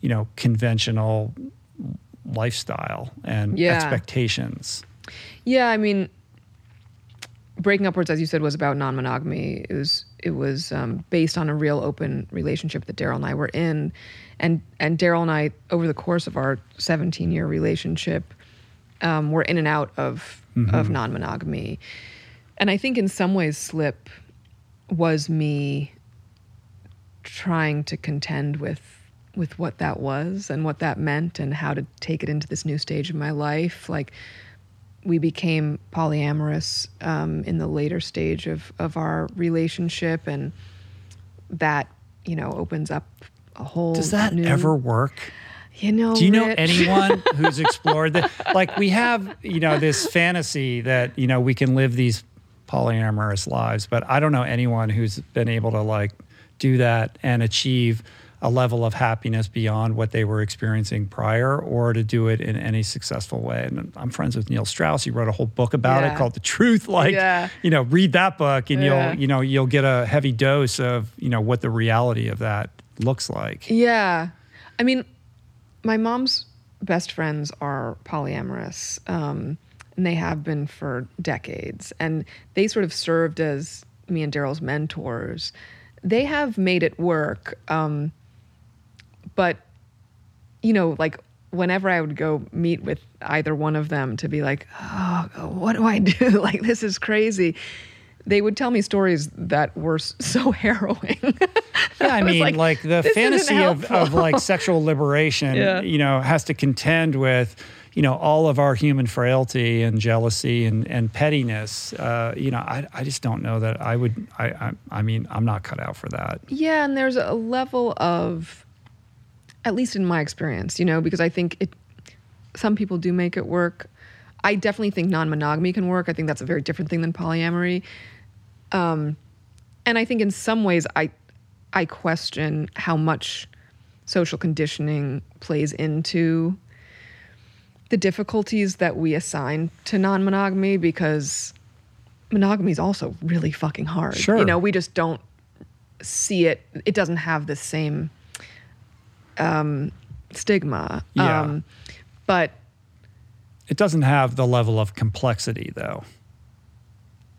you know, conventional lifestyle and Yeah. expectations. Yeah, I mean, Breaking Upwards, as you said, was about non-monogamy. It was it was um, based on a real open relationship that Daryl and I were in, and and Daryl and I, over the course of our 17 year relationship, um, were in and out of of non-monogamy, and I think in some ways, Slip was me trying to contend with with what that was and what that meant and how to take it into this new stage of my life. Like we became polyamorous um, in the later stage of, of our relationship and that you know opens up a whole Does that new, ever work? You know Do you know Rich- anyone who's explored that? Like we have, you know, this fantasy that you know we can live these polyamorous lives, but I don't know anyone who's been able to like do that and achieve a level of happiness beyond what they were experiencing prior, or to do it in any successful way. And I'm friends with Neil Strauss. He wrote a whole book about Yeah. it called "The Truth." Like, Yeah. you know, read that book, and Yeah. you'll, you know, you'll get a heavy dose of, you know, what the reality of that looks like. Yeah. I mean, my mom's best friends are polyamorous, um, and they have been for decades. And they sort of served as me and Daryl's mentors. They have made it work. Um, but, you know, like whenever I would go meet with either one of them to be like, oh, what do I do? like, this is crazy. They would tell me stories that were so harrowing. Yeah, I mean, like, like, the fantasy of, of like sexual liberation, Yeah. you know, has to contend with, you know, all of our human frailty and jealousy and, and pettiness. Uh, you know, I, I just don't know that I would, I, I, I mean, I'm not cut out for that. Yeah, and there's a level of, at least in my experience, you know, because I think it, some people do make it work. I definitely think non-monogamy can work. I think that's a very different thing than polyamory. Um, and I think in some ways, I, I question how much social conditioning plays into the difficulties that we assign to non-monogamy because monogamy is also really fucking hard. Sure. You know, we just don't see it. It doesn't have the same um, stigma. Yeah. Um, but It doesn't have the level of complexity, though.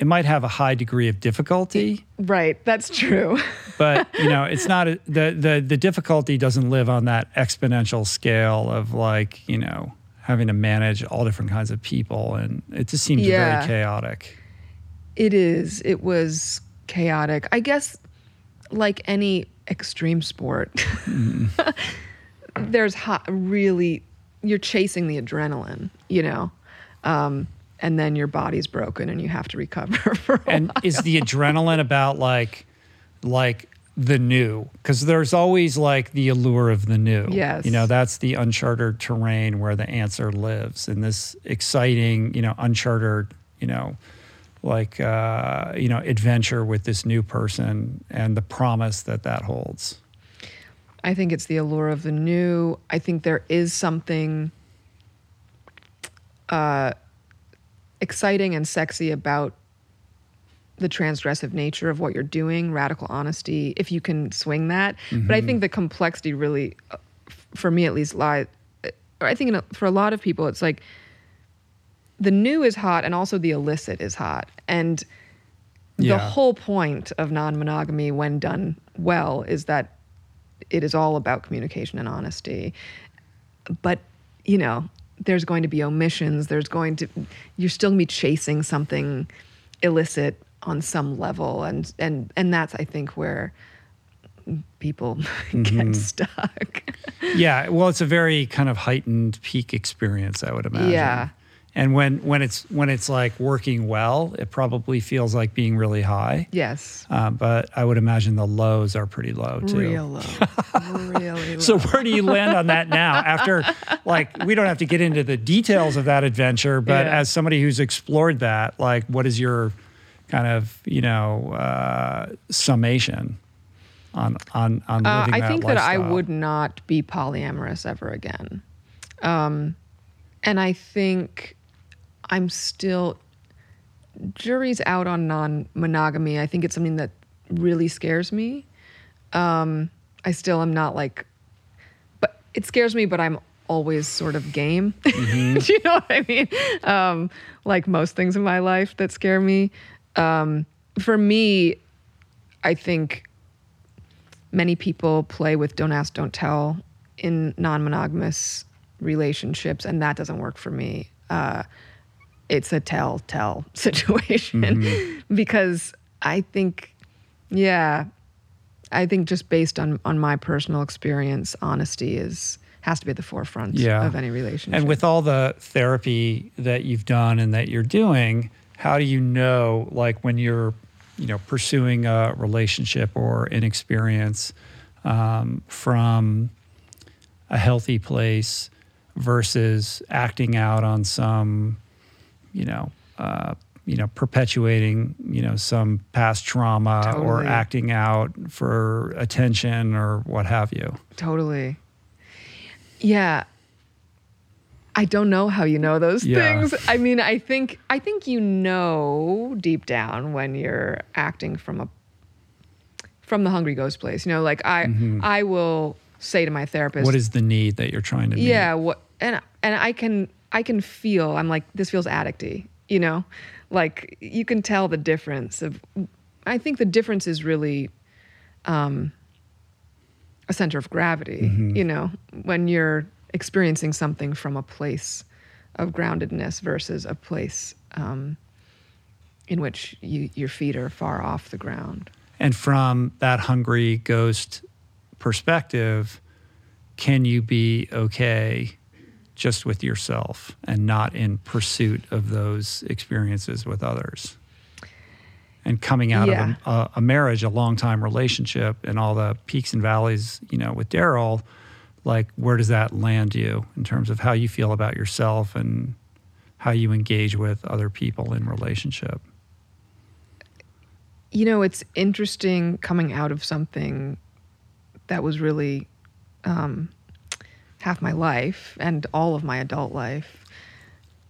It might have a high degree of difficulty, right, that's true. but you know, it's not a, the the the difficulty doesn't live on that exponential scale of like you know having to manage all different kinds of people, and it just seems Yeah. very chaotic. It is. It was chaotic. I guess, like any extreme sport, there's hot, really, you're chasing the adrenaline, you know? Um, and then your body's broken and you have to recover for a and is the adrenaline about like like the new? Because there's always like the allure of the new. Yes. you know that's the uncharted terrain where the answer lives. And this exciting you know uncharted you know like uh you know adventure with this new person and the promise that that holds. I think it's the allure of the new. I think there is something uh, exciting and sexy about the transgressive nature of what you're doing, radical honesty, if you can swing that. But I think the complexity really, uh, for me at least, lies. Or I think in a, for a lot of people, it's like the new is hot and also the illicit is hot. And the whole point of non monogamy, when done well, is that it is all about communication and honesty. But, you know, there's going to be omissions. There's going to, you're still going to be chasing something illicit on some level. And, and, and that's, I think, where people get mm-hmm. stuck. yeah well it's a very kind of heightened peak experience i would imagine Yeah. And when when it's when it's like working well it probably feels like being really high yes. Uh, but I would imagine the lows are pretty low too. Real low. really low. So where do you land on that now? After, like, we don't have to get into the details of that adventure, but Yeah. as somebody who's explored that, like, what is your kind of, you know, uh, summation on on on living Uh, living I that think that I would not be polyamorous ever again. Um, and I think I'm still, jury's out on non monogamy. I think it's something that really scares me. Um, I still am not like, but it scares me, but I'm always sort of game. Mm-hmm. Do you know what I mean? Um, like most things in my life that scare me. Um, for me, I think many people play with don't ask, don't tell in non monogamous relationships, and that doesn't work for me. Uh, it's a tell tell situation because I think, yeah, I think just based on, on my personal experience, honesty is has to be at the forefront Yeah. of any relationship. And with all the therapy that you've done and that you're doing, how do you know, like, when you're, you know, pursuing a relationship or an experience um, from a healthy place versus acting out on some, you know, uh, you know, perpetuating, you know, some past trauma or acting out for attention or what have you? Totally. Yeah. I don't know how you know those Yeah. things. I mean, I think I think you know deep down when you're acting from a from the hungry ghost place. You know, like I I will say to my therapist, Mm-hmm. What is the need that you're trying to meet? yeah, what and and I can I can feel I'm like this feels addicty, you know? Like you can tell the difference of I think the difference is really um a center of gravity, you know, when you're experiencing something from a place of groundedness versus a place um in which you, your feet are far off the ground. And from that hungry ghost perspective, can you be okay just with yourself and not in pursuit of those experiences with others? And coming out Yeah. of a, a, marriage, a long time relationship, and all the peaks and valleys, you know, with Daryl, like where does that land you in terms of how you feel about yourself and how you engage with other people in relationship? You know, it's interesting coming out of something that was really um, half my life and all of my adult life.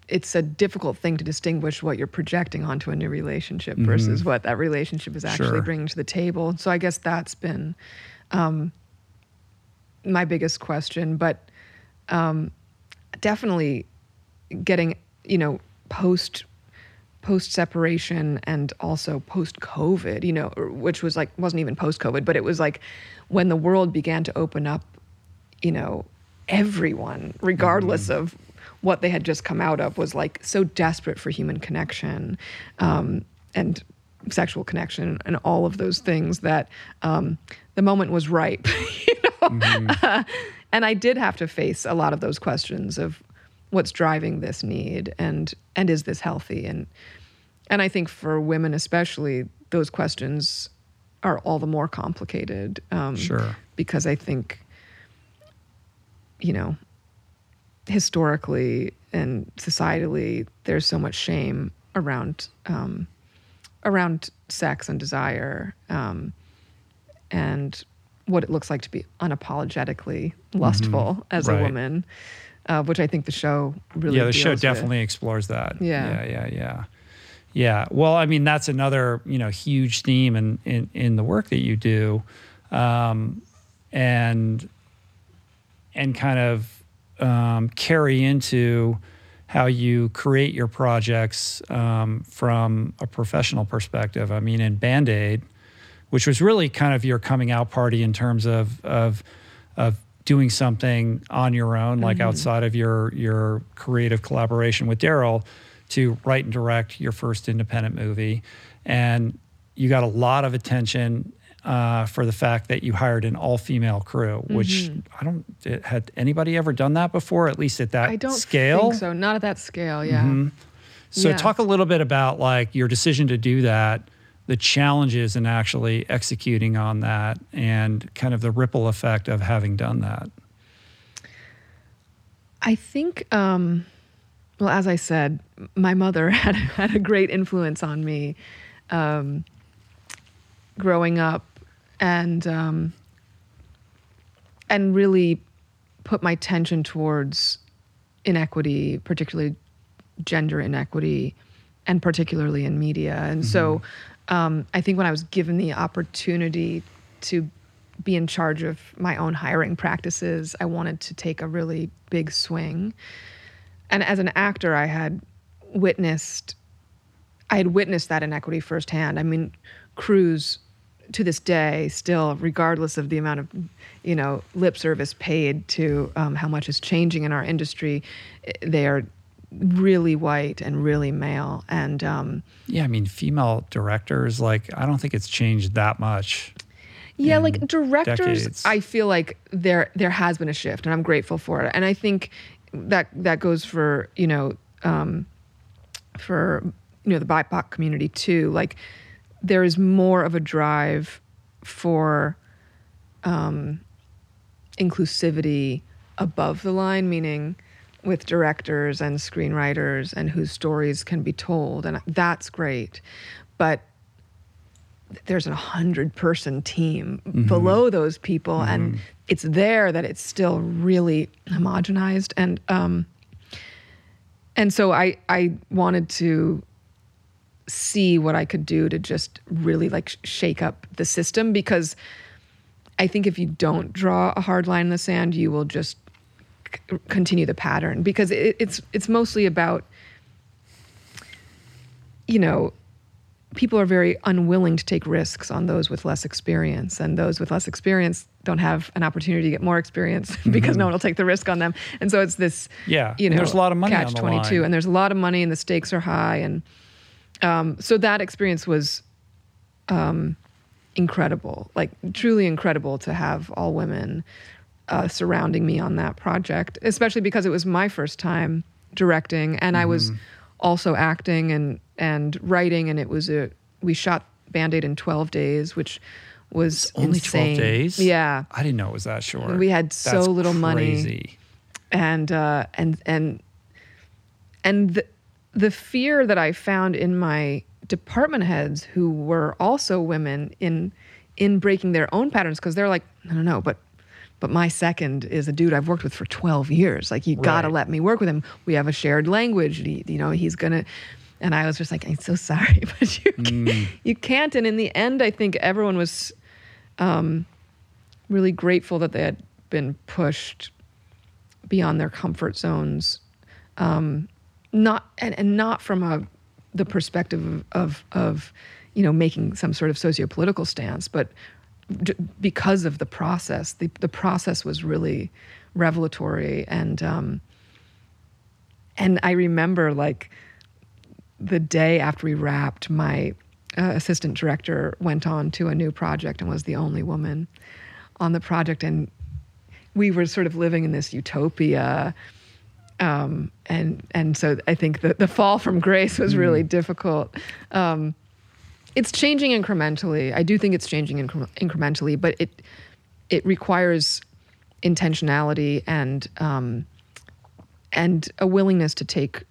It's a difficult thing to distinguish what you're projecting onto a new relationship versus what that relationship is actually Sure. bringing to the table. So I guess that's been um, my biggest question. But um, definitely getting, you know, post post separation and also post COVID, you know, which was like wasn't even post COVID, but it was like when the world began to open up, you know, everyone, regardless of what they had just come out of, was like so desperate for human connection um, and sexual connection and all of those things that um, the moment was ripe, you know. and I did have to face a lot of those questions of what's driving this need and and is this healthy and and I think for women especially those questions are all the more complicated um, Sure. because I think you know historically and societally there's so much shame around um, around sex and desire um, and what it looks like to be unapologetically lustful as Mm-hmm. Right. a woman, uh, which I think the show really yeah the show deals with. definitely explores that Yeah. yeah yeah yeah yeah well i mean that's another you know huge theme in in, in the work that you do um, and and kind of um, carry into how you create your projects um, from a professional perspective. I mean in band-aid which was really kind of your coming out party in terms of of of doing something on your own, like outside of your your creative collaboration with Daryl, to write and direct your first independent movie, and you got a lot of attention uh, for the fact that you hired an all female crew, which I don't it- had anybody ever done that before, at least at that I don't scale. think so. Not at that scale. Yeah. Mm-hmm. So Yeah. talk a little bit about like your decision to do that, the challenges in actually executing on that, and kind of the ripple effect of having done that. I think, um, well, as I said, my mother had had a great influence on me um, growing up, and um, and really put my attention towards inequity, particularly gender inequity, and particularly in media. And so, um, I think when I was given the opportunity to be in charge of my own hiring practices, I wanted to take a really big swing. And as an actor, I had witnessed I had witnessed that inequity firsthand. I mean, crews to this day, still, regardless of the amount of, you know, lip service paid to um, how much is changing in our industry, eh, they are really white and really male. And um, Yeah, I mean, female directors, like, I don't think it's changed that much. yeah, like directors, decades. I feel like there there has been a shift, and I'm grateful for it. And I think that that goes for you know um, for you know the BIPOC community too. Like there is more of a drive for um, inclusivity above the line, meaning with directors and screenwriters and whose stories can be told, and that's great. But there's a hundred person team below those people, and it's there that it's still really homogenized and um, and so I I wanted to see what I could do to just really like shake up the system because I think if you don't draw a hard line in the sand, you will just c- continue the pattern because it, it's it's mostly about you know people are very unwilling to take risks on those with less experience and those with less experience don't have an opportunity to get more experience because no one will take the risk on them and so it's this Yeah, you know there's a lot of money on catch the 22 line. and there's a lot of money and the stakes are high and um, so that experience was um, incredible, like truly incredible to have all women uh, surrounding me on that project, especially because it was my first time directing, and I was also acting and and writing, and it was a we shot Band Aid in twelve days, which was Only insane. 12 days? Yeah, I didn't know it was that short. We had so That's little money. and uh, and and and the, the fear that I found in my department heads, who were also women, in in breaking their own patterns, because they're like, no, no, no, but but my second is a dude I've worked with for twelve years. Like you got to let me work with him. We have a shared language. He- you know, he's gonna. And I was just like, I'm so sorry, but you can't, you can't. And in the end, I think everyone was um, really grateful that they had been pushed beyond their comfort zones um, not and, and not from a the perspective of of you know making some sort of socio-political stance but d- because of the process the, the process was really revelatory and um, and I remember like the day after we wrapped my uh, assistant director went on to a new project and was the only woman on the project. And we were sort of living in this utopia um, and and so I think the the fall from grace was really difficult. Um, it's changing incrementally. I do think it's changing incre- incrementally, but it it requires intentionality and um, and a willingness to take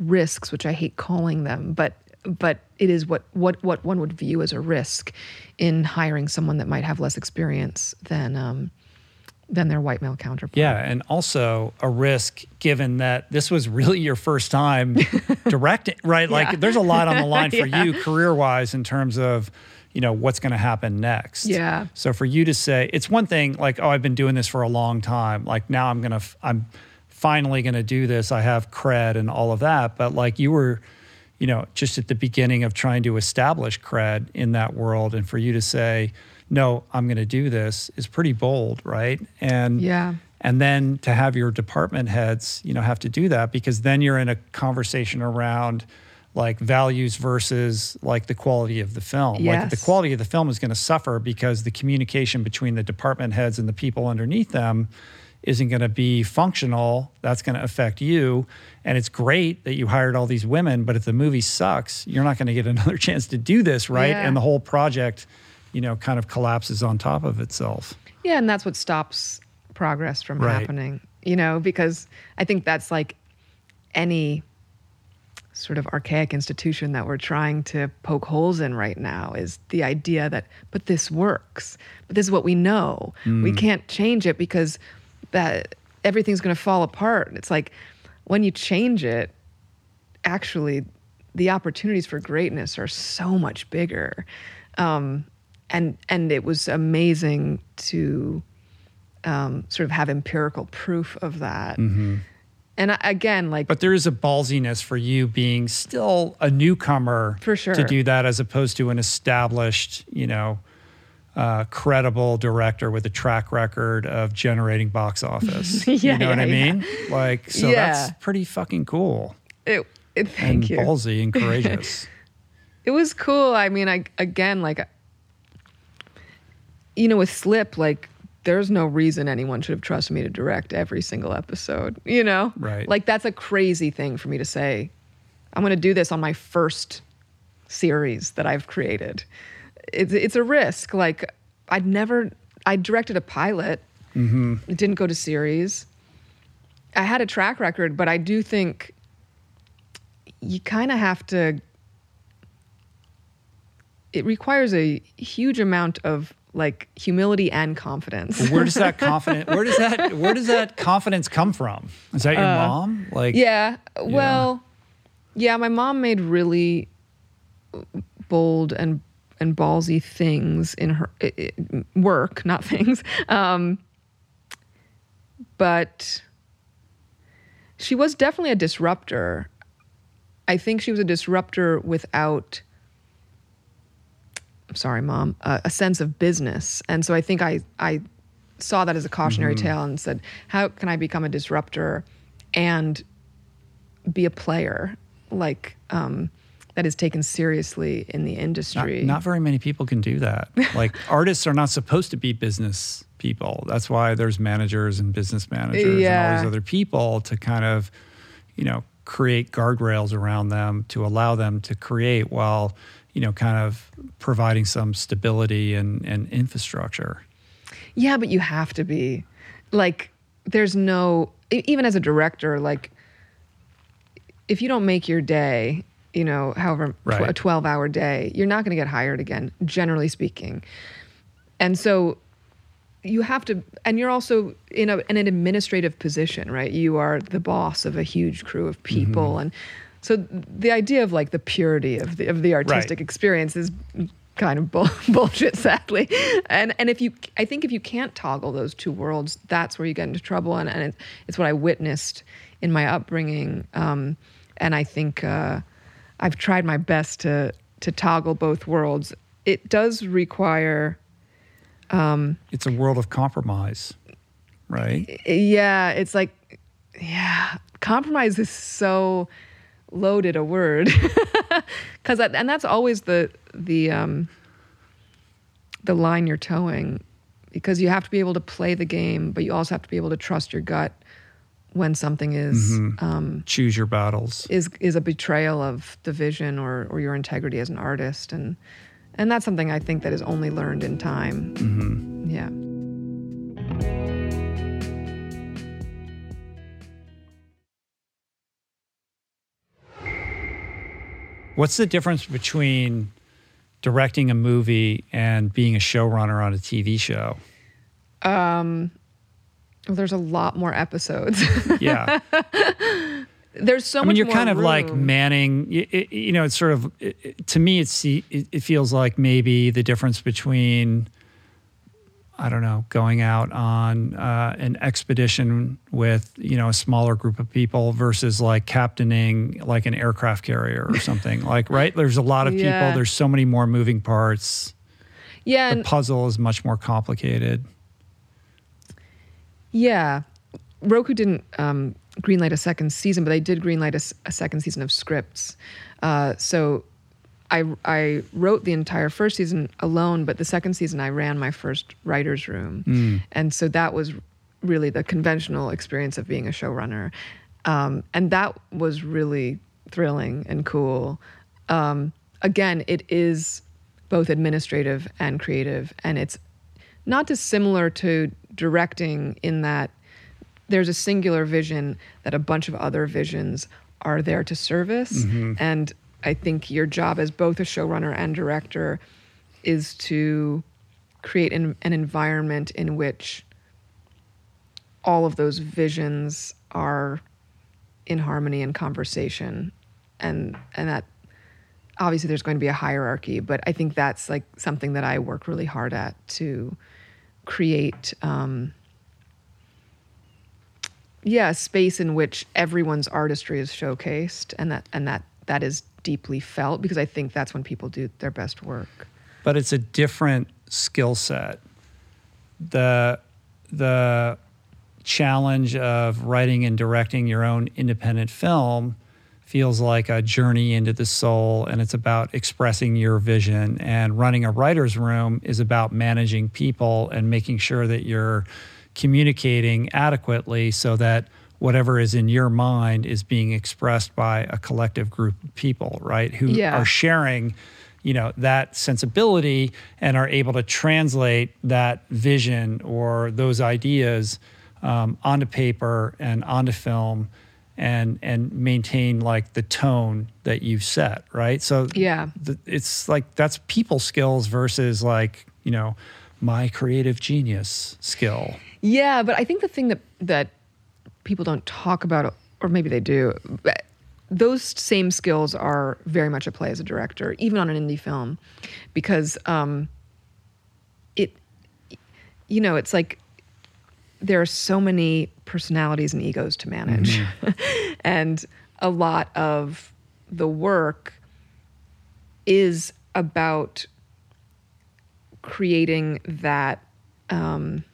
risks, which I hate calling them, but but it is what what what one would view as a risk in hiring someone that might have less experience than um, than their white male counterpart. Yeah, and also a risk given that this was really your first time directing, right? Like Yeah. there's a lot on the line for Yeah. you career-wise in terms of, you know, what's going to happen next. Yeah. So for you to say, it's one thing like, oh, I've been doing this for a long time. Like now I'm going to I'm finally going to do this. I have cred and all of that, but like you were you know, just at the beginning of trying to establish cred in that world and for you to say, no, I'm going to do this is pretty bold, right? And Yeah. and then to have your department heads, you know, have to do that because then you're in a conversation around like values versus like the quality of the film. Like the quality of the film is going to suffer because the communication between the department heads and the people underneath them isn't going to be functional. That's going to affect you. And it's great that you hired all these women, but if the movie sucks, you're not going to get another chance to do this, right? Yeah. And the whole project, you know, kind of collapses on top of itself. Yeah, and that's what stops progress from Right. happening. You know, because I think that's like any sort of archaic institution that we're trying to poke holes in right now is the idea that but this works. But this is what we know. We can't change it because that everything's going to fall apart. It's like when you change it, actually the opportunities for greatness are so much bigger. Um, and and it was amazing to um, sort of have empirical proof of that. And I, again, like But there is a ballsiness for you being still a newcomer For sure. to do that as opposed to an established, you know, uh, credible director with a track record of generating box office. Yeah, you know what I yeah, yeah. mean? Like, so Yeah. that's pretty fucking cool it, it, and thank you. ballsy and courageous. it was cool. I mean, I again like you know with Slip like there's no reason anyone should have trusted me to direct every single episode, you know? Right. Like that's a crazy thing for me to say. I'm going to do this on my first series that I've created. It's it's a risk. Like I'd never I directed a pilot. Mm-hmm. It didn't go to series. I had a track record, but I do think you kind of have to it requires a huge amount of like humility and confidence. where does that confidence where does that where does that confidence come from? Is that your mom? Like Uh, yeah. Well, yeah, my mom made really bold and and ballsy things in her i i work, not things. Um, but she was definitely a disruptor. I think she was a disruptor without sorry, mom, uh, a sense of business. And so I think I I saw that as a cautionary tale and said, how can I become a disruptor and be a player? Like um, that is taken seriously in the industry. not very many people can do that. Like artists are not supposed to be business people. That's why there's managers and business managers and all these other people to kind of, you know, create guardrails around them to allow them to create while, you know, kind of providing some stability and, and infrastructure. Yeah, but you have to be. Like, there's no, even as a director, like, if you don't make your day, you know, however, tw- a 12 hour day, you're not going to get hired again, generally speaking. And so you have to, and you're also in, a, in an administrative position, right? You are the boss of a huge crew of people. Mm-hmm. And so the idea of like the purity of the, of the artistic Right. experience is kind of bull- bullshit, sadly. And and if you, I think if you can't toggle those two worlds, that's where you get into trouble. And, and it, it's what I witnessed in my upbringing. Um, and I think uh, I've tried my best to to toggle both worlds. It does require, It's a world of compromise, right? yeah, it's like, yeah, compromise is so loaded a word. Because that, and that's always the the um the line you're towing because you have to be able to play the game but you also have to be able to trust your gut when something is um Choose your battles. is is a betrayal of the vision or or your integrity as an artist. And and that's something I think that is only learned in time. Yeah What's the difference between directing a movie and being a showrunner on a TV show? well, there's a lot more episodes Yeah. there's so I much mean, you're kind of like manning. You, you know, it's sort of it- to me. It's it, it feels like maybe the difference between I don't know going out on uh, an expedition with you know a smaller group of people versus like captaining like an aircraft carrier or something. like right, there's a lot of people. Yeah. There's so many more moving parts. yeah The puzzle is much more complicated. Yeah. Roku didn't um, greenlight a second season, but they did greenlight a second season of scripts. Uh, so I, I wrote the entire first season alone, but the second season I ran my first writer's room. And so that was really the conventional experience of being a showrunner. Um, and that was really thrilling and cool. Um, again, it is both administrative and creative, and it's not dissimilar to directing in that there's a singular vision that a bunch of other visions are there to service. And I think your job as both a showrunner and director is to create an, an environment in which all of those visions are in harmony and conversation. And and that obviously there's going to be a hierarchy but i think that's like something that i work really hard at to create um yeah a space in which everyone's artistry is showcased and that and that that is deeply felt because i think that's when people do their best work but it's a different skill set. The the challenge of writing and directing your own independent film feels like a journey into the soul and it's about expressing your vision and running a writer's room is about managing people and making sure that you're communicating adequately so that whatever is in your mind is being expressed by a collective group of people right who Yeah. are sharing you know that sensibility and are able to translate that vision or those ideas um, onto paper and onto film and and maintain like the tone that you've set right so Yeah. th- it's like that's people skills versus like you know my creative genius skill Yeah, but I think the thing that that people don't talk about, or maybe they do, but those same skills are very much at play as a director, even on an indie film, because um, it, you know, it's like there are so many personalities and egos to manage, and a lot of the work is about creating that um,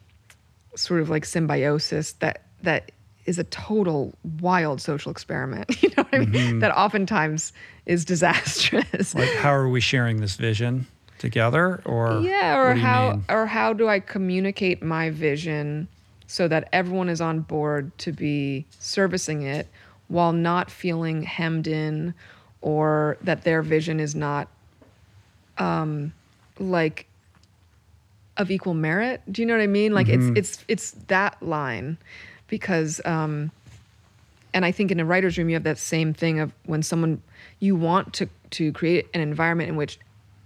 sort of like symbiosis that that is a total wild social experiment. You know what I mean? That oftentimes is disastrous. Like, how are we sharing this vision together? Or yeah, or how mean? or how do I communicate my vision so that everyone is on board to be servicing it while not feeling hemmed in or that their vision is not um like of equal merit. Do you know what I mean? Like Mm-hmm. it's it's it's that line because um and I think in a writer's room you have that same thing of when someone you want to to create an environment in which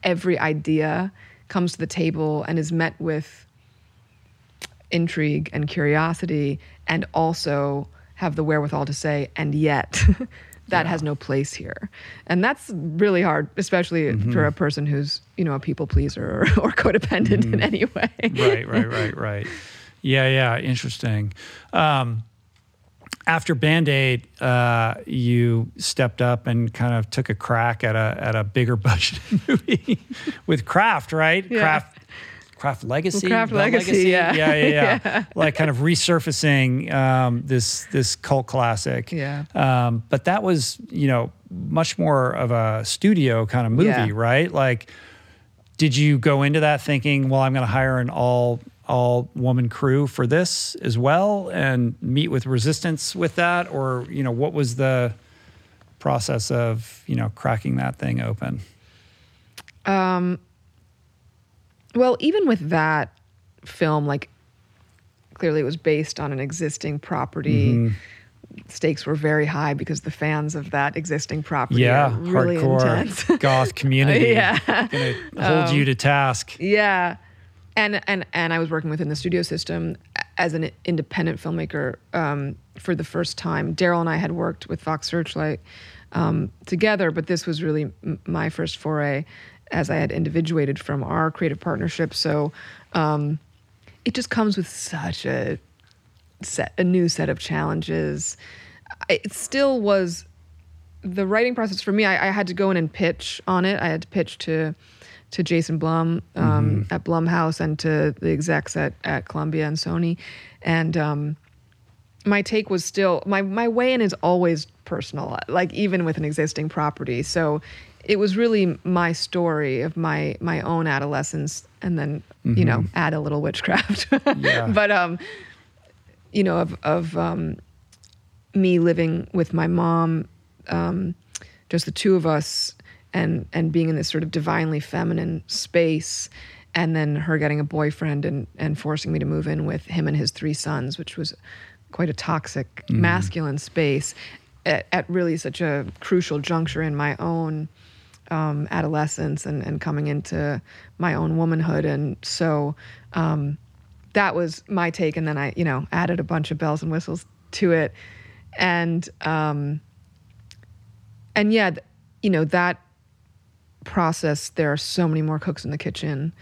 every idea comes to the table and is met with intrigue and curiosity and also have the wherewithal to say and yet that has no place here. And that's really hard especially for a person who's you know a people pleaser or, or codependent in any way. Right, right, right, right. Yeah, yeah, interesting. Um, after Band Aid, uh, you stepped up and kind of took a crack at a at a bigger budget movie with Craft, right? Yeah. Craft, Craft Legacy, Craft The Legacy, yeah. yeah, yeah, yeah. Yeah. Like kind of resurfacing um, this this cult classic. Yeah. Um, but that was, you know, much more of a studio kind of movie, Yeah. right? Like did you go into that thinking, well, I'm going to hire an all all woman crew for this as well and meet with resistance with that or you know what was the process of you know cracking that thing open um Well, even with that film, like clearly it was based on an existing property. Mm-hmm. Stakes were very high because the fans of that existing property yeah really hardcore intense. goth community Yeah. Um, gonna hold you to task yeah, and and and I was working within the studio system as an independent filmmaker um, for the first time. Daryl and I had worked with Fox Searchlight um, together, but this was really m- my first foray as I had individuated from our creative partnership. So um, it just comes with such a set, a new set of challenges. It still was the writing process for me. I, I had to go in and pitch on it. I had to pitch to to Jason Blum um, at Blumhouse and to the execs at, at Columbia and Sony, and um, my take was still my my way in is always personal, like even with an existing property. So it was really my story of my my own adolescence, and then you know add a little witchcraft. Yeah. but um, you know of of um, me living with my mom, um, just the two of us, and and being in this sort of divinely feminine space, and then her getting a boyfriend and and forcing me to move in with him and his three sons, which was quite a toxic masculine space at, at really such a crucial juncture in my own um, adolescence and, and coming into my own womanhood. And so um, that was my take. And then I, you know, added a bunch of bells and whistles to it. And, um, and yeah, you know, that process, there are so many more cooks in the kitchen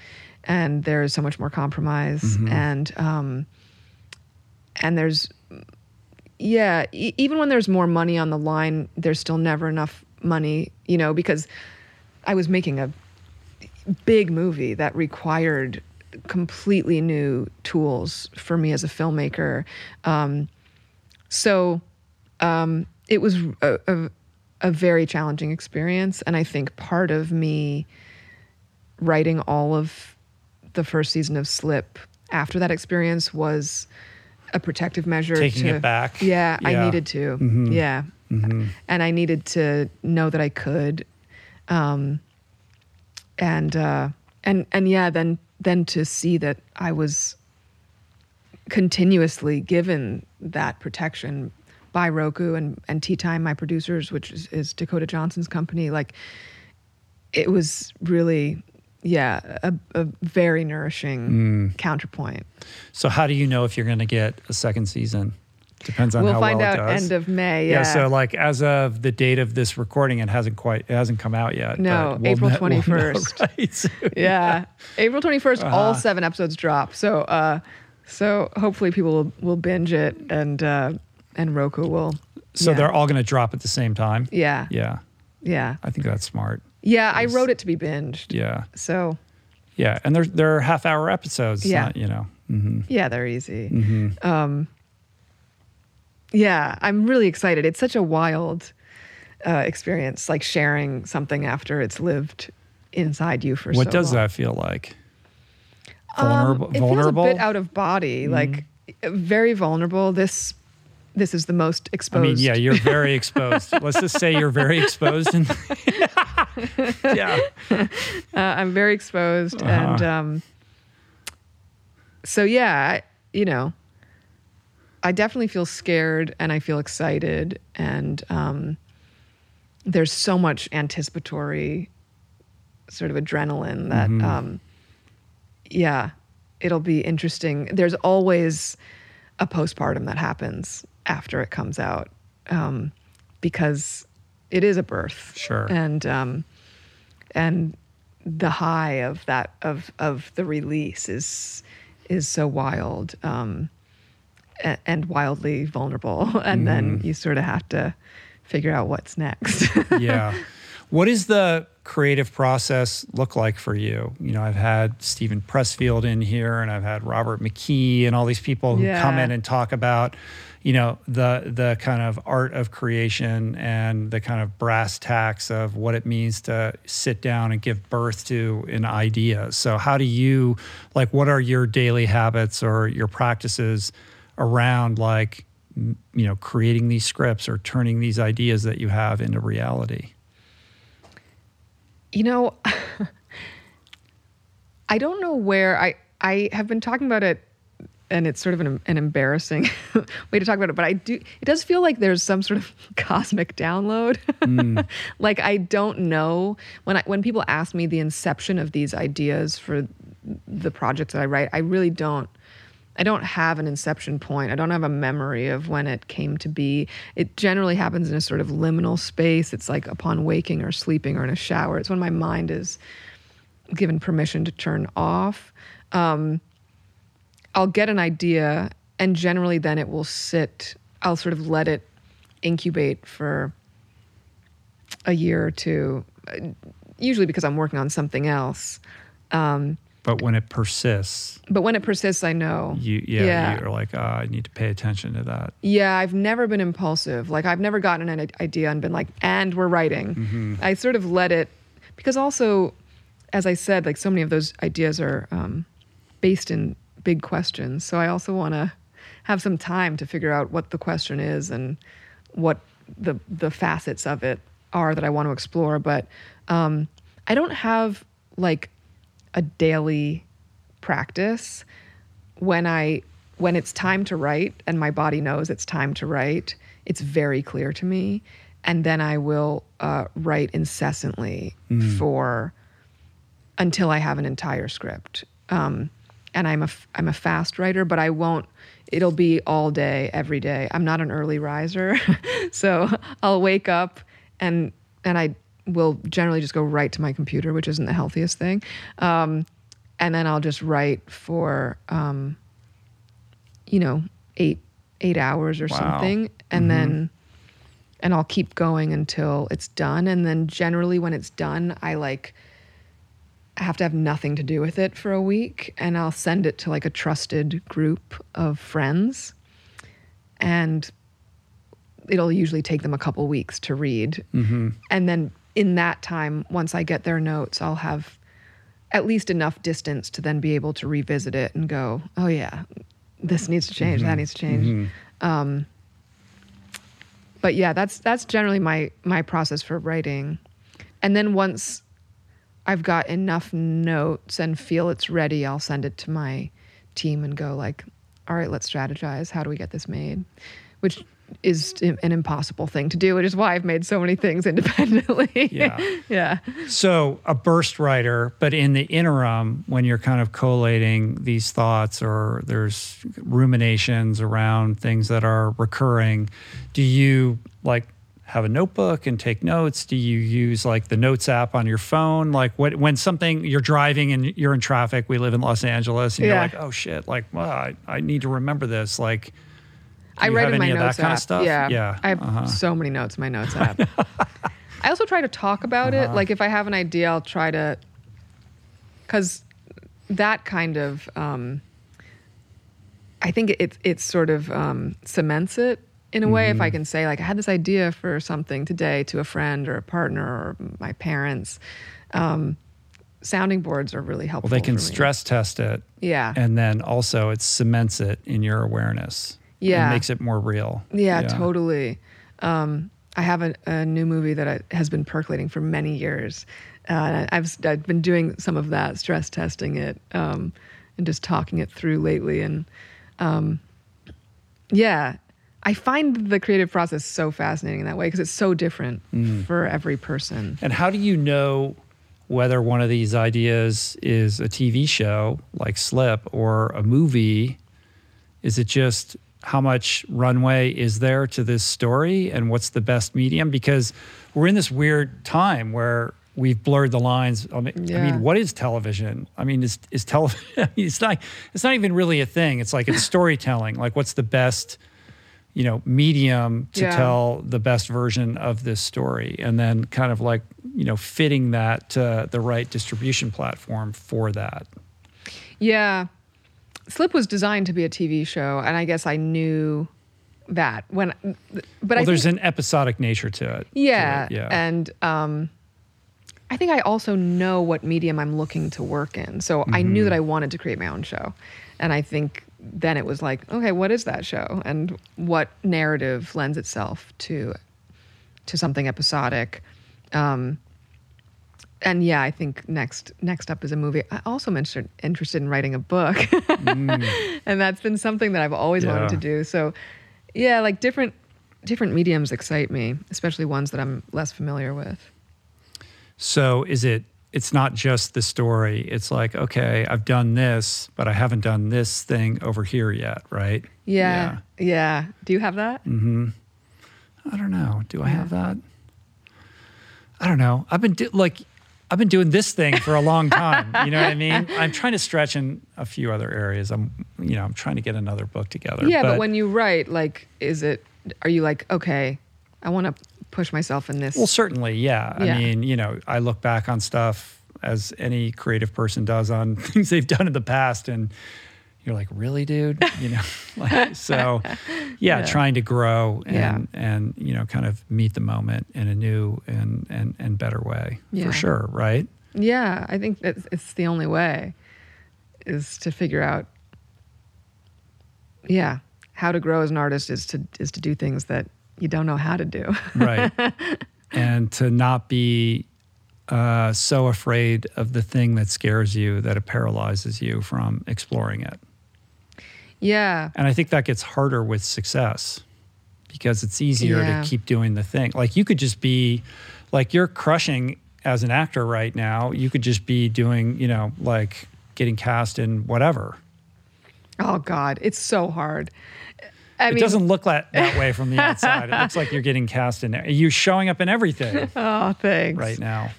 and there is so much more compromise. And, um, and there's yeah e- even when there's more money on the line there's still never enough money you know because i was making a big movie that required completely new tools for me as a filmmaker um, so um, it was a, a, a very challenging experience and i think part of me writing all of the first season of slip after that experience was a protective measure Taking to, it back. yeah, i Yeah. Mm-hmm. needed to yeah and i needed to know that i could um and uh and and yeah then then to see that i was continuously given that protection by Roku and and TeaTime, my producers, which is, is Dakota Johnson's company. Like, it was really, yeah, a, a very nourishing Mm. counterpoint. so how do you know if you're going to get a second season depends on we'll how find well out it does. end of May. yeah. Yeah. so like as of the date of this recording it hasn't quite it hasn't come out yet No, but we'll April kn- we'll 21st. right soon. yeah, April twenty Uh-huh. all seven episodes drop. So, uh, so hopefully people will, will binge it and uh, and Roku will. so yeah. they're all going to drop at the same time Yeah, yeah yeah, i think that's smart yeah. I wrote it to be binged. yeah So yeah and they're they're half hour episodes Yeah. not, you know mhm. yeah, they're easy. Mm-hmm. Um, yeah, I'm really excited. It's such a wild uh, experience, like sharing something after it's lived inside you for What so does long. that feel like? Um, Vulnerable. it vulnerable. feels a bit out of body, like very vulnerable. This this is the most I exposed. mean, yeah, you're very exposed. Let's just say you're very exposed. And yeah, uh, I'm very exposed, Uh-huh. and um, so yeah, I, you know, I definitely feel scared, and I feel excited, and um, there's so much anticipatory sort of adrenaline that, Mm-hmm. um, yeah, it'll be interesting. There's always a postpartum that happens after it comes out um, because it is a birth, Sure. and um, and the high of that of of the release is is so wild um, and wildly vulnerable, and then you sort of have to figure out what's next. yeah. What does the creative process look like for you? You know, I've had Steven Pressfield in here, and I've had Robert McKee, and all these people who come in and talk about, you know, the the kind of art of creation and the kind of brass tacks of what it means to sit down and give birth to an idea. So, how do you like? What are your daily habits or your practices around like? You know, creating these scripts or turning these ideas that you have into reality. you know, I don't know where I I have been talking about it, and it's sort of an, an embarrassing way to talk about it. But I do. It does feel like there's some sort of cosmic download. like I don't know when I when people ask me the inception of these ideas for the projects that I write, I really don't. I don't have an inception point. I don't have a memory of when it came to be. It generally happens in a sort of liminal space. It's like upon waking or sleeping or in a shower. It's when my mind is given permission to turn off. Um, I'll get an idea, and generally then it will sit. I'll sort of let it incubate for a year or two, uh, usually because I'm working on something else. But when it persists, But when it persists, I know. you yeah, Yeah. you're like, ah, I need to pay attention to that. Yeah, I've never been impulsive. Like I've never gotten an idea and been like, and we're writing. I sort of let it because also, as I said, like so many of those ideas are um, based in big questions. So I also want to have some time to figure out what the question is and what the the facets of it are that I want to explore. But um, I don't have like a daily practice when I when it's time to write and my body knows it's time to write, it's very clear to me, and then I will uh, write incessantly for until I have an entire script. Um, and I'm a I'm a fast writer, but I won't. It'll be all day, every day. I'm not an early riser, so I'll wake up and and I will generally just go right to my computer, which isn't the healthiest thing. Um, and then I'll just write for um, you know eight eight hours or Wow. something, and then and I'll keep going until it's done. And then generally, when it's done, I like have to have nothing to do with it for a week, and I'll send it to like a trusted group of friends, and it'll usually take them a couple weeks to read. Mm-hmm. And then in that time, once I get their notes, I'll have at least enough distance to then be able to revisit it and go, oh yeah, this needs to change, that mm-hmm. needs to change. Mm-hmm. Um, but yeah, that's that's generally my my process for writing. And then once I've got enough notes and feel it's ready, I'll send it to my team and go like, all right, let's strategize. How do we get this made? Which is an impossible thing to do, which is why I've made so many things independently. Yeah. yeah. So a burst writer, but in the interim, when you're kind of collating these thoughts or there's ruminations around things that are recurring, do you like have a notebook and take notes? Do you use like the notes app on your phone? Like what, when something you're driving and you're in traffic, we live in Los Angeles and you're Yeah. like, oh shit, like, well, I, I need to remember this. Like, I write in my any of that notes kind of app. stuff? Yeah, Yeah, I have uh-huh. so many notes in my notes app. I also try to talk about Uh-huh. it. Like if I have an idea, I'll try to, because that kind of, um, I think it it sort of um, cements it in a way, Mm-hmm. if I can say like I had this idea for something today to a friend or a partner or my parents, um, sounding boards are really helpful. Well, they can stress test it. Yeah. And then also it cements it in your awareness. Yeah. It makes it more real. Yeah, totally. Um, I have a, a new movie that I, has been percolating for many years. Uh, I've I've been doing some of that, stress testing it, um, and just talking it through lately. And um, yeah, I find the creative process so fascinating in that way because it's so different Mm. for every person. And how do you know whether one of these ideas is a TV show like Slip or a movie? Is it just how much runway is there to this story and what's the best medium? Because we're in this weird time where we've blurred the lines. I mean, I mean what is television? I mean, is, is television, I mean, it's not, it's not even really a thing. It's like it's storytelling. Like what's the best, you know, medium to Yeah. tell the best version of this story and then kind of like, you know, fitting that to the right distribution platform for that. Yeah. Slip was designed to be a TV show, and I guess I knew that when, but Well, I there's think, an episodic nature to it. to yeah, it, Yeah. and um, I think I also know what medium I'm looking to work in. So I knew Mm-hmm. that I wanted to create my own show, and I think then it was like, okay, what is that show, and what narrative lends itself to to something episodic. Um, and yeah, I think next next up is a movie. I also am interested in writing a book, and that's been something that I've always Mm. Yeah. wanted to do. So, yeah, like different different mediums excite me, especially ones that I'm less familiar with. So is it it's not just the story. It's like, okay, I've done this, but I haven't done this thing over here yet, right? Yeah, yeah. Do you have that? Mm. I don't know. Do I have that? I don't know. I've been do- like I've been doing this thing for a long time. you know what I mean? I'm trying to stretch in a few other areas. I'm you know, I'm trying to get another book together. Yeah, but, when you write, like, is it? Are you like, okay, I want to push myself in this? Well, certainly, yeah. Yeah. I mean, you know, I look back on stuff as any creative person does on things they've done in the past, and you're like, really, dude? You know, like, so yeah, trying to grow and Yeah. and you know, kind of meet the moment in a new and and and better way Yeah. for sure, right? Yeah, I think that it's the only way is to figure out yeah, how to grow as an artist is to is to do things that you don't know how to do. Right. and to not be uh, so afraid of the thing that scares you that it paralyzes you from exploring it. yeah. And I think that gets harder with success because it's easier Yeah. to keep doing the thing. Like you could just be like you're crushing as an actor right now. You could just be doing, you know, like getting cast in whatever. Oh God, it's so hard. I it mean, doesn't look that, that way from the outside. It looks like you're getting cast in you're showing up in everything Oh, thanks. right now.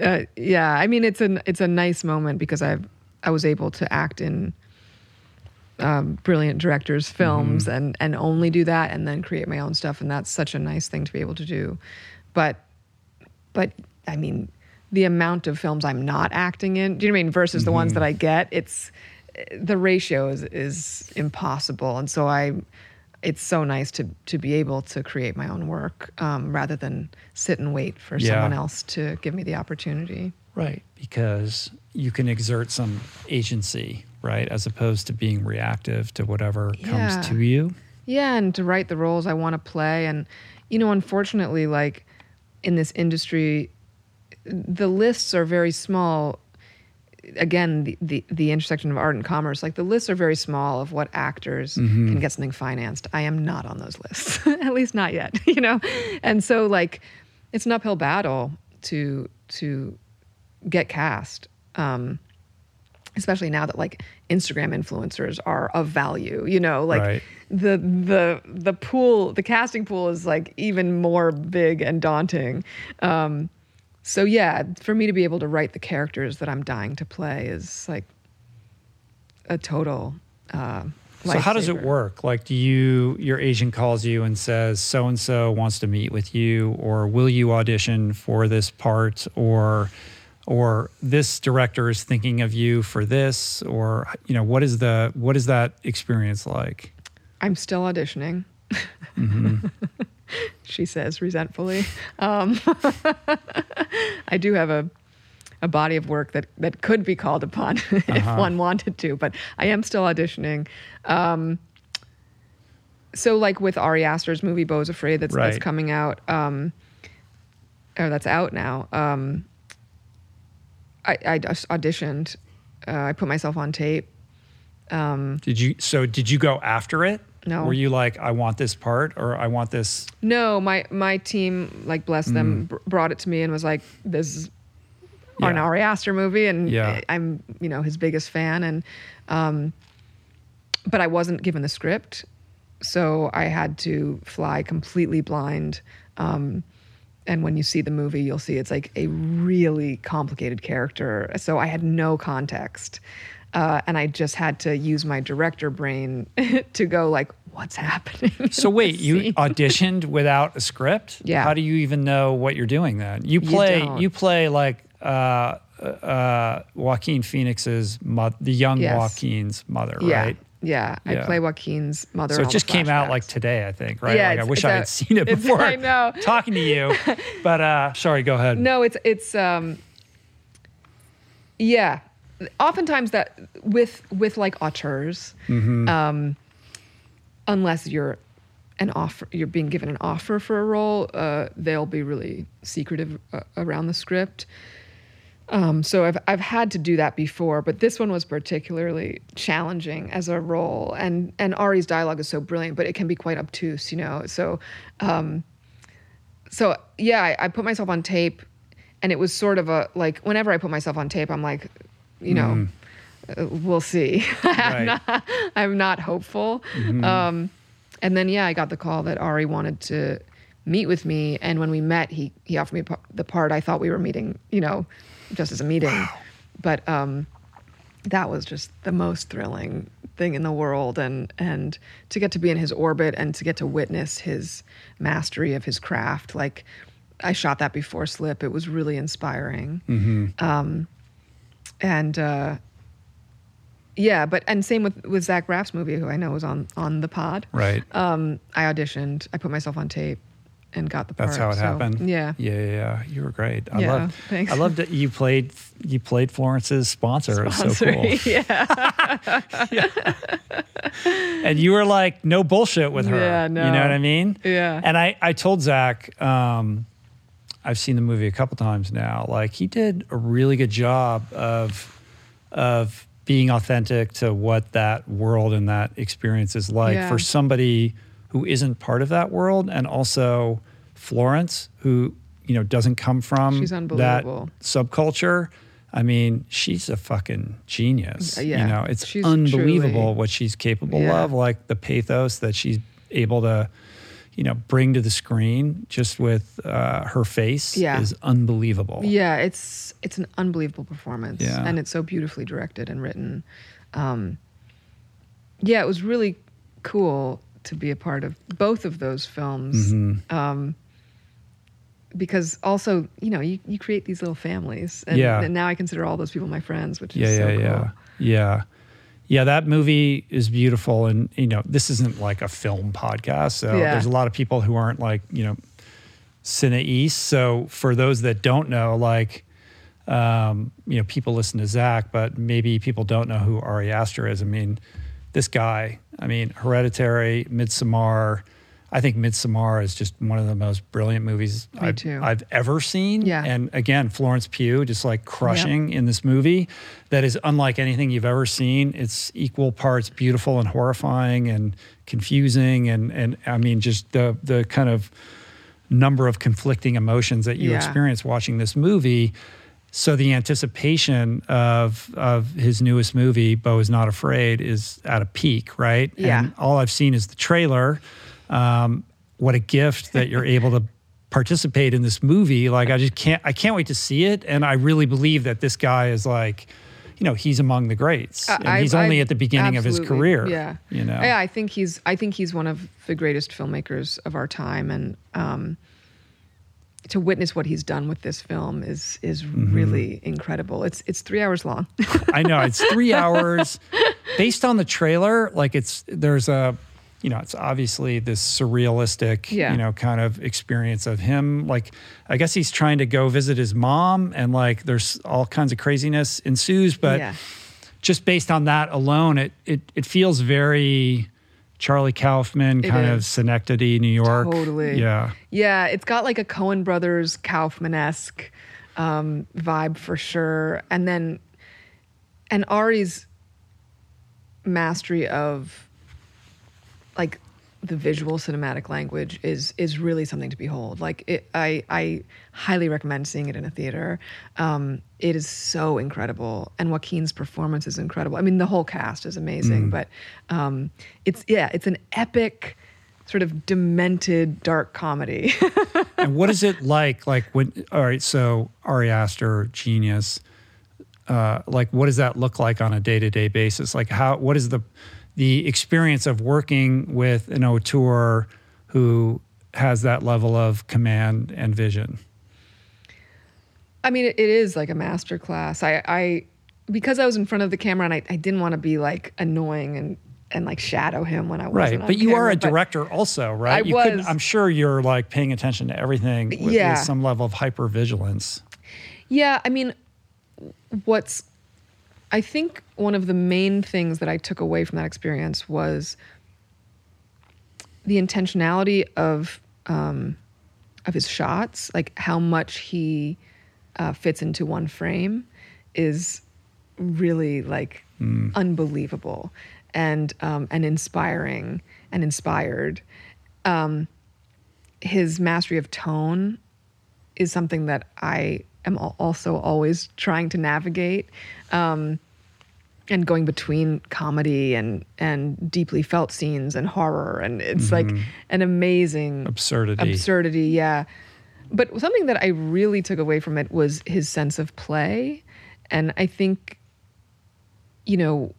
uh, yeah i mean it's an it's a nice moment because i i was able to act in um, brilliant directors films and and only do that and then create my own stuff and that's such a nice thing to be able to do but but i mean the amount of films i'm not acting in do you know what i mean versus the ones that i get it's the ratio is is impossible and so i it's so nice to to be able to create my own work um, rather than sit and wait for Yeah. someone else to give me the opportunity. Right. Because you can exert some agency, right? As opposed to being reactive to whatever Yeah. comes to you. Yeah, and to write the roles I want to play. And, you know, unfortunately, like in this industry, the lists are very small. Again, the, the, the intersection of art and commerce, like the lists are very small of what actors can get something financed. I am not on those lists, at least not yet, you know? And so, like, it's an uphill battle to, to get cast. Um, especially now that like Instagram influencers are of value, you know, like Right. the the the pool, the casting pool is like even more big and daunting. Um, so yeah, for me to be able to write the characters that I'm dying to play is like a total. Uh, So how does it work? Like do you your agent calls you and says so and so wants to meet with you or will you audition for this part or or this director is thinking of you for this or you know what is the what is that experience like? I'm still auditioning. she says resentfully. Um, I do have a a body of work that that could be called upon if one wanted to, but I am still auditioning. Um, so, like with Ari Aster's movie "Beau's Afraid" that's that's coming out, um, or that's out now. Um, I, I just auditioned. Uh, I put myself on tape. Did you? So did you go after it? No. Were you like, I want this part, or I want this? No, my my team, like bless them, br- brought it to me and was like, "This is an Ari Aster movie," and Yeah. I'm you know his biggest fan, and um, but I wasn't given the script, so I had to fly completely blind. Um, and when you see the movie, you'll see it's like a really complicated character. So I had no context. Uh, and I just had to use my director brain to go like, what's happening? So wait, you auditioned without a script? Yeah. How do you even know what you're doing then? You play. don't. You, play like uh, uh, Joaquin Phoenix's mo- the young Yes. Joaquin's mother, Yeah. right? Yeah. I Yeah. play Joaquin's mother. So it just came out like today, I think, right? Yeah, like I wish I had seen it before I know. talking to you. But uh, sorry, go ahead. No, it's it's um yeah. Oftentimes that with with like auteurs, Mm-hmm. um, unless you're an offer, you're being given an offer for a role, uh, they'll be really secretive uh, around the script. Um, so I've I've had to do that before, but this one was particularly challenging as a role, and and Ari's dialogue is so brilliant, but it can be quite obtuse, you know. So, um, so yeah, I, I put myself on tape, and it was sort of a like whenever I put myself on tape, I'm like, you know, uh, we'll see. I'm, Right. not, I'm not hopeful. Um, and then yeah, I got the call that Ari wanted to meet with me, and when we met, he he offered me the part. I thought we were meeting, you know, just as a meeting, but um, that was just the most thrilling thing in the world and and to get to be in his orbit and to get to witness his mastery of his craft like i shot that before slip it was really inspiring um and uh yeah but and same with with zach braff's movie who i know was on on the pod Right. um i auditioned i put myself on tape and got the part That's how it so, happened. yeah yeah, yeah, yeah. You were great. I Yeah, love. thanks. I loved that you played. You played Florence's sponsor. It was so cool. yeah yeah. and you were like, no bullshit with her. Yeah, no. You know what I mean? Yeah. And I, I told Zach, um, I've seen the movie a couple times now. Like he did a really good job of, of being authentic to what that world and that experience is like Yeah. for somebody who isn't part of that world, and also Florence, who you know doesn't come from that subculture. I mean, she's a fucking genius. Yeah, You know, it's she's unbelievable truly- what she's capable Yeah. of, like the pathos that she's able to, you know, bring to the screen just with uh, her face Yeah. is unbelievable. Yeah, it's it's an unbelievable performance, Yeah. and it's so beautifully directed and written. Um, yeah, it was really cool to be a part of both of those films. Mm-hmm. Um, because also, you know, you, you create these little families, and, Yeah. and now I consider all those people my friends, which is yeah, so yeah, cool. yeah, yeah, yeah. That movie is beautiful, and you know, this isn't like a film podcast, so Yeah. there's a lot of people who aren't like you know, cineaste. So for those that don't know, like, um, you know, people listen to Zach, but maybe people don't know who Ari Aster is. I mean, this guy. I mean, Hereditary, Midsommar. I think Midsommar is just one of the most brilliant movies I've. I've ever seen. Yeah. And again, Florence Pugh just like crushing in this movie that is unlike anything you've ever seen. It's equal parts beautiful and horrifying and confusing and and I mean just the the kind of number of conflicting emotions that you Yeah. experience watching this movie. So the anticipation of of his newest movie, Beau is Not Afraid, is at a peak, right? Yeah. And all I've seen is the trailer. Um, what a gift that you're able to participate in this movie. Like I just can't I can't wait to see it. And I really believe that this guy is like, you know, he's among the greats. I- and I- he's only I- at the beginning of his career. Yeah, You know. Yeah, I think he's. I think he's one of the greatest filmmakers of our time, and um, to witness what he's done with this film is is Mm-hmm. really incredible. It's it's three hours long. I know it's three hours based on the trailer. Like it's there's a you know, it's obviously this surrealistic, Yeah. you know, kind of experience of him. Like, I guess he's trying to go visit his mom, and like, there's all kinds of craziness ensues. But yeah. just based on that alone, it it it feels very Charlie Kaufman It kind of is. Synecdoche, New York. Totally. Yeah. Yeah, it's got like a Coen Brothers Kaufman esque um, vibe for sure. And then, and Ari's mastery of like the visual cinematic language is is really something to behold. Like it, I I highly recommend seeing it in a theater. Um, it is so incredible, and Joaquin's performance is incredible. I mean, the whole cast is amazing, but um, it's yeah, it's an epic, sort of demented dark comedy. and what is it like? Like when? All right, so Ari Aster, genius. Uh, like, what does that look like on a day to day basis? Like, how? What is the the experience of working with an auteur who has that level of command and vision? I mean, it, is like a master class. I, I, because I was in front of the camera and I, I didn't want to be like annoying and and like shadow him when I wasn't Right, but you are a director also, right? I you couldn't- was. I'm sure you're like paying attention to everything with, Yeah. with some level of hypervigilance. Yeah, I mean, what's I think one of the main things that I took away from that experience was the intentionality of um, of his shots, like how much he uh, fits into one frame, is really like unbelievable and um, and inspiring and inspired. Um, his mastery of tone is something that I am also always trying to navigate. Um, and going between comedy and and deeply felt scenes and horror and it's like an amazing Absurdity. absurdity yeah but something that i really took away from it was his sense of play and i think you know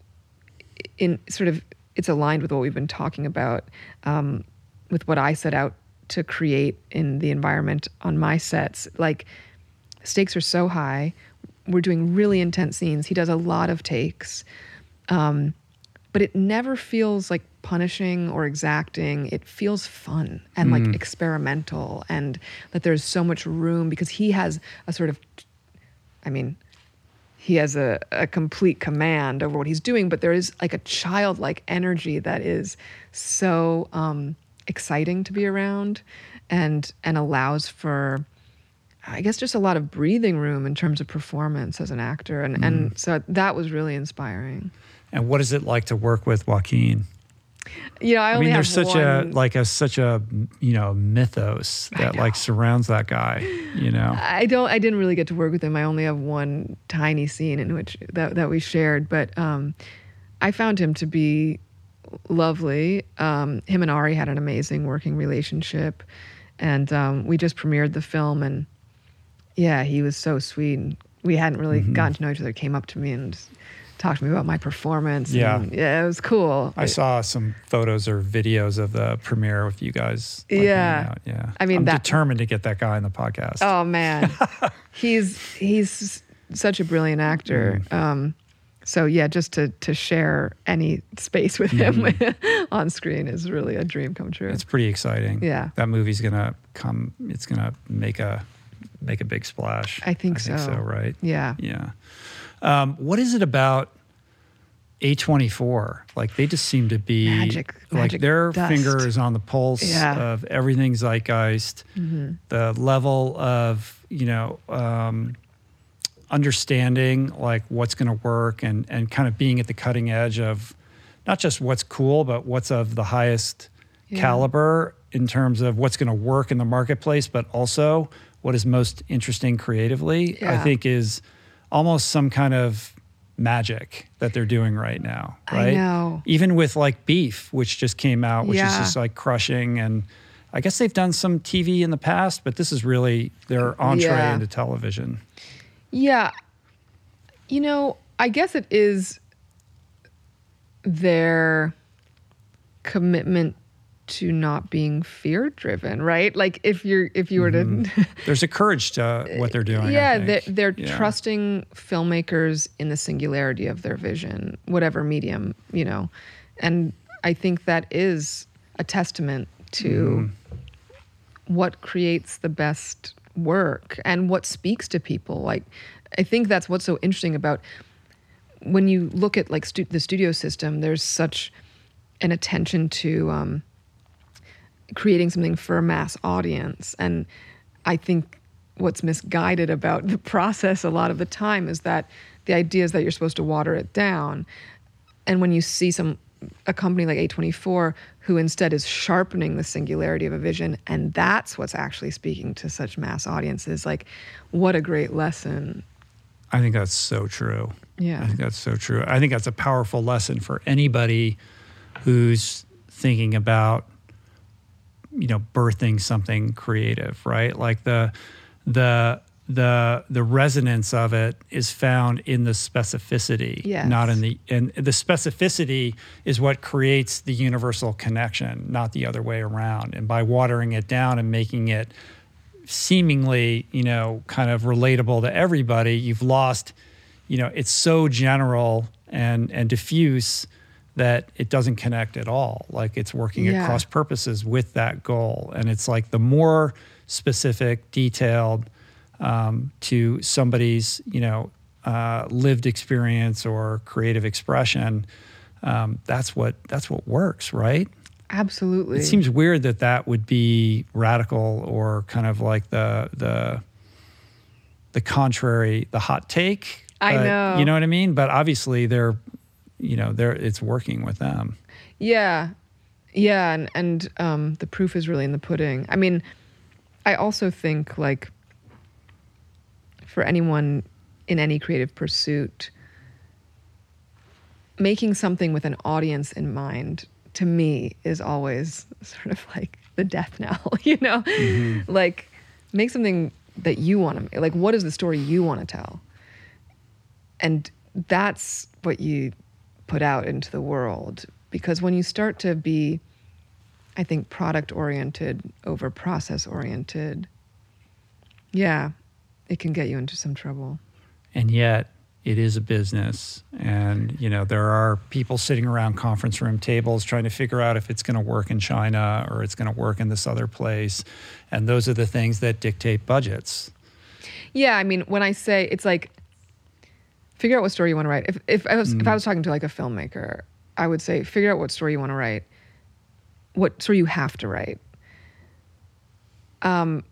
in sort of it's aligned with what we've been talking about um, with what i set out to create in the environment on my sets like stakes are so high. We're doing really intense scenes. He does a lot of takes. Um, but it never feels like punishing or exacting. It feels fun and like experimental and that there's so much room because he has a sort of i mean he has a, a complete command over what he's doing, but there is like a childlike energy that is so um, exciting to be around and and allows for I guess just a lot of breathing room in terms of performance as an actor. And and so that was really inspiring. And what is it like to work with Joaquin? You know, I I mean, there's such a like a such a you know mythos that like surrounds that guy. You know, I don't. I didn't really get to work with him. I only have one tiny scene in which that that we shared, but um, I found him to be lovely. Um, him and Ari had an amazing working relationship, and um, we just premiered the film, and yeah, he was so sweet. And we hadn't really Mm-hmm. gotten to know each other. Came up to me and talked to me about my performance. Yeah. and, yeah, it was cool. I saw some photos or videos of the premiere with you guys. like, Yeah. yeah. I mean, I'm that- determined to get that guy on the podcast. Oh man, he's he's such a brilliant actor. Mm. Um, so yeah, just to to share any space with him on screen is really a dream come true. Mm-hmm. It's pretty exciting. Yeah. that movie's gonna come. It's gonna make a make a big splash. I think I think so. so. Right. yeah. Yeah. Um, what is it about A24? Like they just seem to be Magic- like magic their dust. finger is on the pulse Yeah. Mm-hmm. of everything zeitgeist. The level of, you know, um, understanding like what's going to work and and kind of being at the cutting edge of not just what's cool but what's of the highest Yeah. caliber in terms of what's going to work in the marketplace but also what is most interesting creatively i think is almost some kind of magic that they're doing right now I right know. even with like beef which just came out which is just like crushing and i guess they've done some tv in the past but this is really their entree Yeah. into television Yeah. You know, I guess it is their commitment to not being fear driven, right? Like if you're if you were to there's a courage to what they're doing. Yeah, they're, they're Yeah. trusting filmmakers in the singularity of their vision, whatever medium, you know. And I think that is a testament to what creates the best work and what speaks to people. Like, I think that's what's so interesting about when you look at like stu- the studio system. There's such an attention to um, creating something for a mass audience, and I think what's misguided about the process a lot of the time is that the idea is that you're supposed to water it down, and when you see some a company like A24 who instead is sharpening the singularity of a vision and that's what's actually speaking to such mass audiences like what a great lesson I think that's so true. Yeah. I think that's so true. I think that's a powerful lesson for anybody who's thinking about you know birthing something creative, right? Like the the the the resonance of it is found in the specificity, Yes. not in the and the specificity is what creates the universal connection, not the other way around. And by watering it down and making it seemingly, you know, kind of relatable to everybody, you've lost, you know, it's so general and and diffuse that it doesn't connect at all. Like it's working Yeah. at cross purposes with that goal. And it's like the more specific, detailed um, to somebody's, you know, uh, lived experience or creative expression, um, that's what that's what works, right? absolutely It seems weird that that would be radical or kind of like the the the contrary, the hot take. I but- know. You know what I mean? But obviously they're you know, they're it's working with them. Yeah. Yeah, and and um, the proof is really in the pudding. I mean, I also think like for anyone in any creative pursuit, making something with an audience in mind to me is always sort of like the death knell, you know? Like make something that you want to like what is the story you want to tell? And that's what you put out into the world. Because when you start to be I think product oriented over process oriented, yeah, it can get you into some trouble. and yet it is a business. And you know there are people sitting around conference room tables trying to figure out if it's going to work in china or it's going to work in this other place. And those are the things that dictate budgets. Yeah, I mean, when I say it's like figure out what story you want to write. If if I was if I was talking to like a filmmaker, I would say figure out what story you want to write. What story you have to write. Um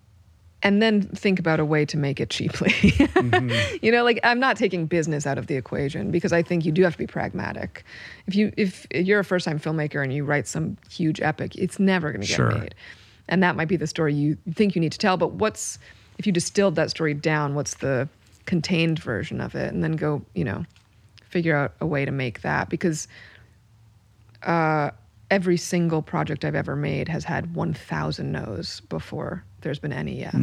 and then think about a way to make it cheaply. you know, like I'm not taking business out of the equation because I think you do have to be pragmatic. If you if you're a first time filmmaker and you write some huge epic, it's never going to get Sure. made. And that might be the story you think you need to tell, but what's if you distilled that story down, what's the contained version of it and then go, you know, figure out a way to make that because uh, every single project I've ever made has had 1,000 no's before there's been any yes.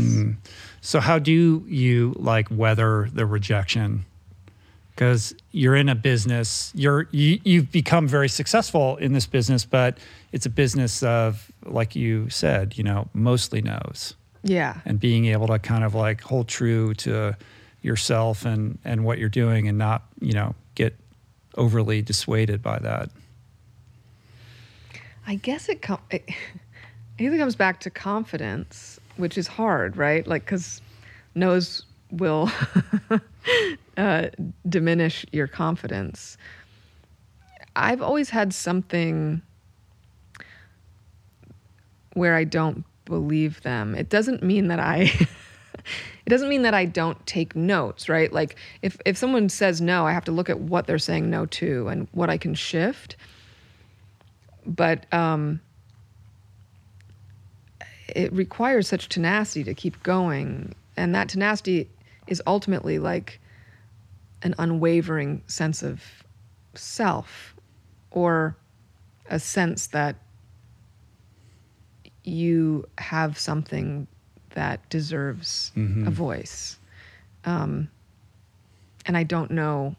so how do you like weather the rejection because you're in a business you're you, you've become very successful in this business but it's a business of like you said you know mostly no's Yeah. and being able to kind of like hold true to yourself and and what you're doing and not you know get overly dissuaded by that I guess it, com- it, guess comes back to confidence, which is hard, right? Like, because no's will uh, diminish your confidence. I've always had something where I don't believe them. It doesn't mean that I. it doesn't mean that I don't take notes, right? Like if if someone says no, I have to look at what they're saying no to and what I can shift but um, it requires such tenacity to keep going and that tenacity is ultimately like an unwavering sense of self or a sense that you have something that deserves a voice. Um, and i don't know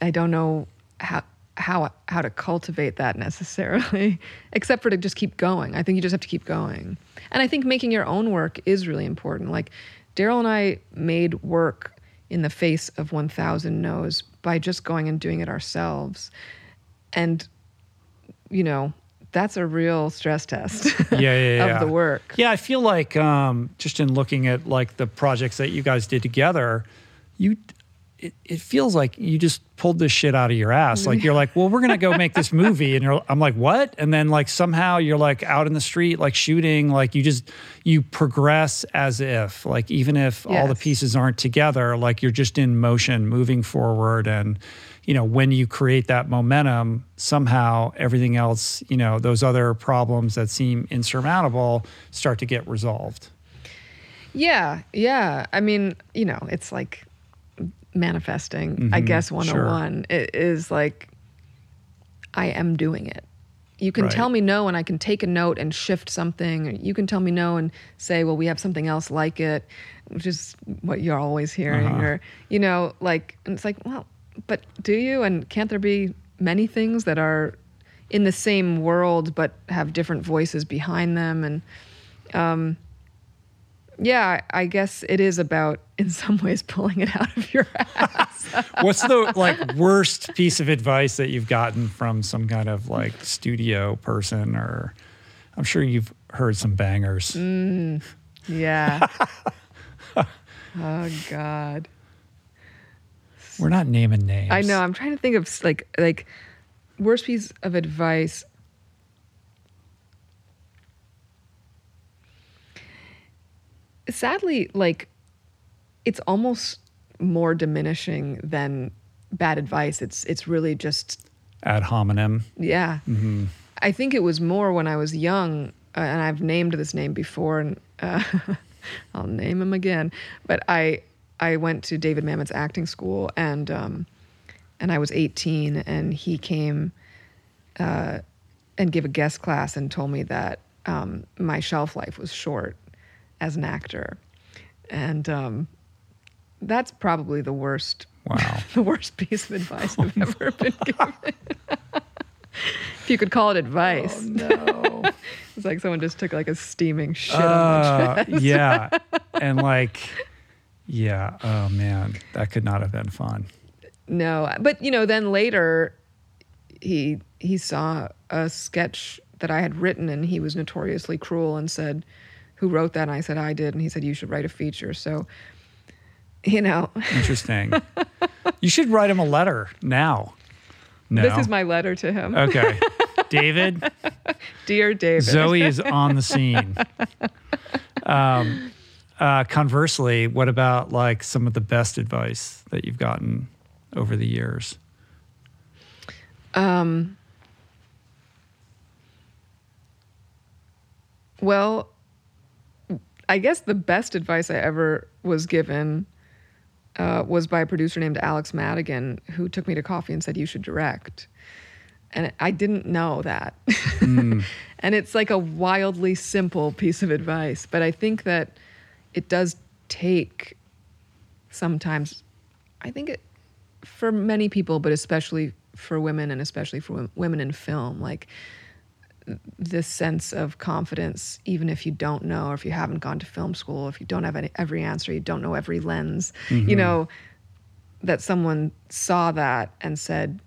i don't know how how how to cultivate that necessarily except for to just keep going. I think you just have to keep going. And i think making your own work is really important. Like daryl and i made work in the face of 1000 no's by just going and doing it ourselves. And you know that's a real stress test yeah, yeah, of yeah. the work. Yeah, I feel like um, just in looking at like the projects that you guys did together, you it, it feels like you just pulled this shit out of your ass. Like you're like, well, we're gonna go make this movie, and you're, I'm like, what? And then like somehow you're like out in the street, like shooting, like you just you progress as if like even if all the pieces aren't together, like you're just in motion, moving forward, and you know when you create that momentum, somehow everything else, you know, those other problems that seem insurmountable start to get resolved. Yeah, yeah. I mean, you know, it's like manifesting, I Mhm, guess sure. 101 It is like I am doing it. You can Right. tell me no and I can take a note and shift something. You can tell me no and say, well, we have something else like it, which is what you're always hearing. Uh-huh. Or, you know, like, and it's like, well, but do you? And can't there be many things that are in the same world but have different voices behind them? And, um, yeah, I guess it is about, in some ways, pulling it out of your ass. What's the like worst piece of advice that you've gotten from some kind of like studio person or I'm sure you've heard some bangers. Mm, yeah. oh God. We're not naming names. I know. I'm trying to think of like like worst piece of advice. Sadly, like it's almost more diminishing than bad advice. It's it's really just Ad hominem. yeah. hmm I think it was more when I was young, uh, and I've named this name before, and uh, I'll name him again. But I I went to David Mamet's acting school, and um, and I was 18, and he came uh, and gave a guest class and told me that um, my shelf life was short as an actor, and um, that's probably the worst. Wow. the worst piece of advice I've ever been given. if you could call it advice. Oh, no. it's like someone just took like a steaming shit on Uh, my chest. yeah. And like, yeah. Oh man, that could not have been fun. No, but you know, then later he he saw a sketch that I had written and he was notoriously cruel and said, "Who wrote that?" And I said, "I did." And he said, "You should write a feature." So, you know, Interesting. you should write him a letter now. No. this is my letter to him. Okay. David, Dear David. Zoe is on the scene. Um, uh, conversely, what about like some of the best advice that you've gotten over the years? Um, well, I guess the best advice I ever was given uh, was by a producer named Alex Madigan, who took me to coffee and said, You should direct. And I didn't know that. and it's like a wildly simple piece of advice, but I think that it does take sometimes, I think it, for many people, but especially for women and especially for wom- women in film, like this sense of confidence, even if you don't know, or if you haven't gone to film school, if you don't have any, every answer, you don't know every lens, you Mhm. know, that someone saw that and said,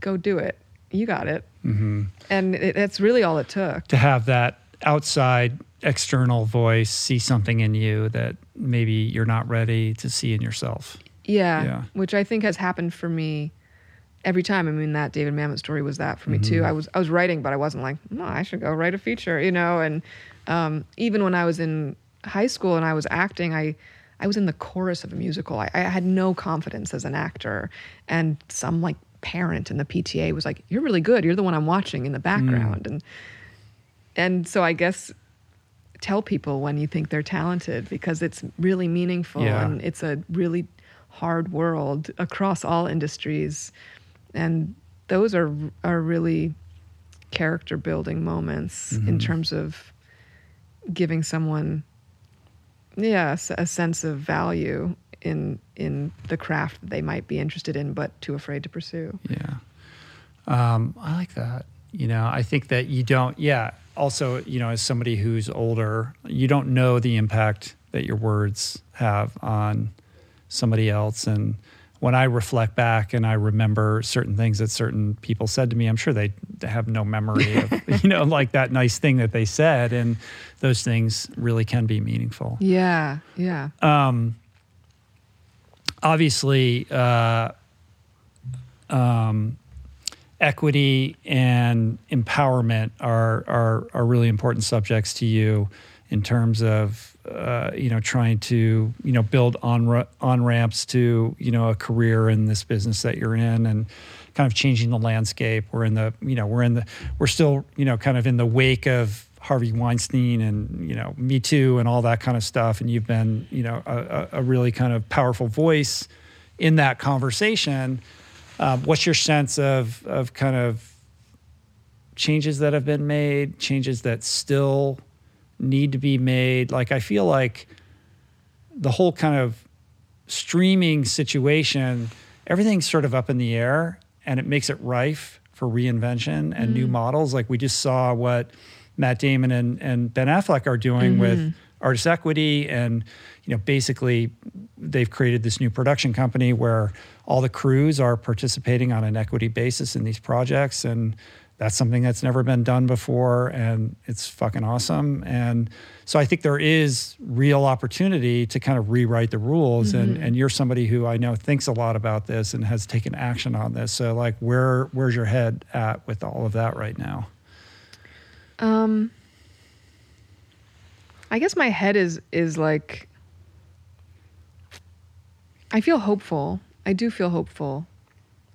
go do it. You got it. hmm And it, that's really all it took. To have that outside external voice see something in you that maybe you're not ready to see in yourself. Yeah, Yeah. which I think has happened for me every time. I mean, that David Mamet story was that for me too. Mhm. I was I was writing, but I wasn't like, no, I should go write a feature, you know. And um, even when I was in high school and I was acting, I I was in the chorus of a musical. I, I had no confidence as an actor, and some like parent in the PTA was like, "You're really good. You're the one I'm watching in the background." And and so I guess tell people when you think they're talented because it's really meaningful Yeah. and it's a really hard world across all industries and those are are really character building moments in Mhm. terms of giving someone yeah a sense of value in in the craft that they might be interested in but too afraid to pursue Yeah. Um, I like that. You know, I think that you don't, yeah. Also, you know, as somebody who's older, you don't know the impact that your words have on somebody else. And when I reflect back and I remember certain things that certain people said to me, I'm sure they have no memory of, you know, like that nice thing that they said. And those things really can be meaningful. Yeah, yeah. Um, obviously, uh, um, equity and empowerment are, are, are really important subjects to you in terms of uh, you know trying to you know build on on ramps to you know a career in this business that you're in and kind of changing the landscape. We're in the you know we're in the we're still you know kind of in the wake of Harvey Weinstein and you know Me Too and all that kind of stuff. And you've been you know a, a really kind of powerful voice in that conversation. Um, what's your sense of of kind of changes that have been made, changes that still need to be made? Like I feel like the whole kind of streaming situation, everything's sort of up in the air, and it makes it rife for reinvention and mm new models. Like we just saw what Matt Damon and, and Ben Affleck are doing mm-hmm. with artist equity and you know basically they've created this new production company where all the crews are participating on an equity basis in these projects. And that's something that's never been done before and it's fucking awesome. And so i think there is real opportunity to kind of rewrite the rules. Mm-hmm. and and you're somebody who i know thinks a lot about this and has taken action on this. So like where where's your head at with all of that right now? Um i guess my head is is like i feel hopeful i do feel hopeful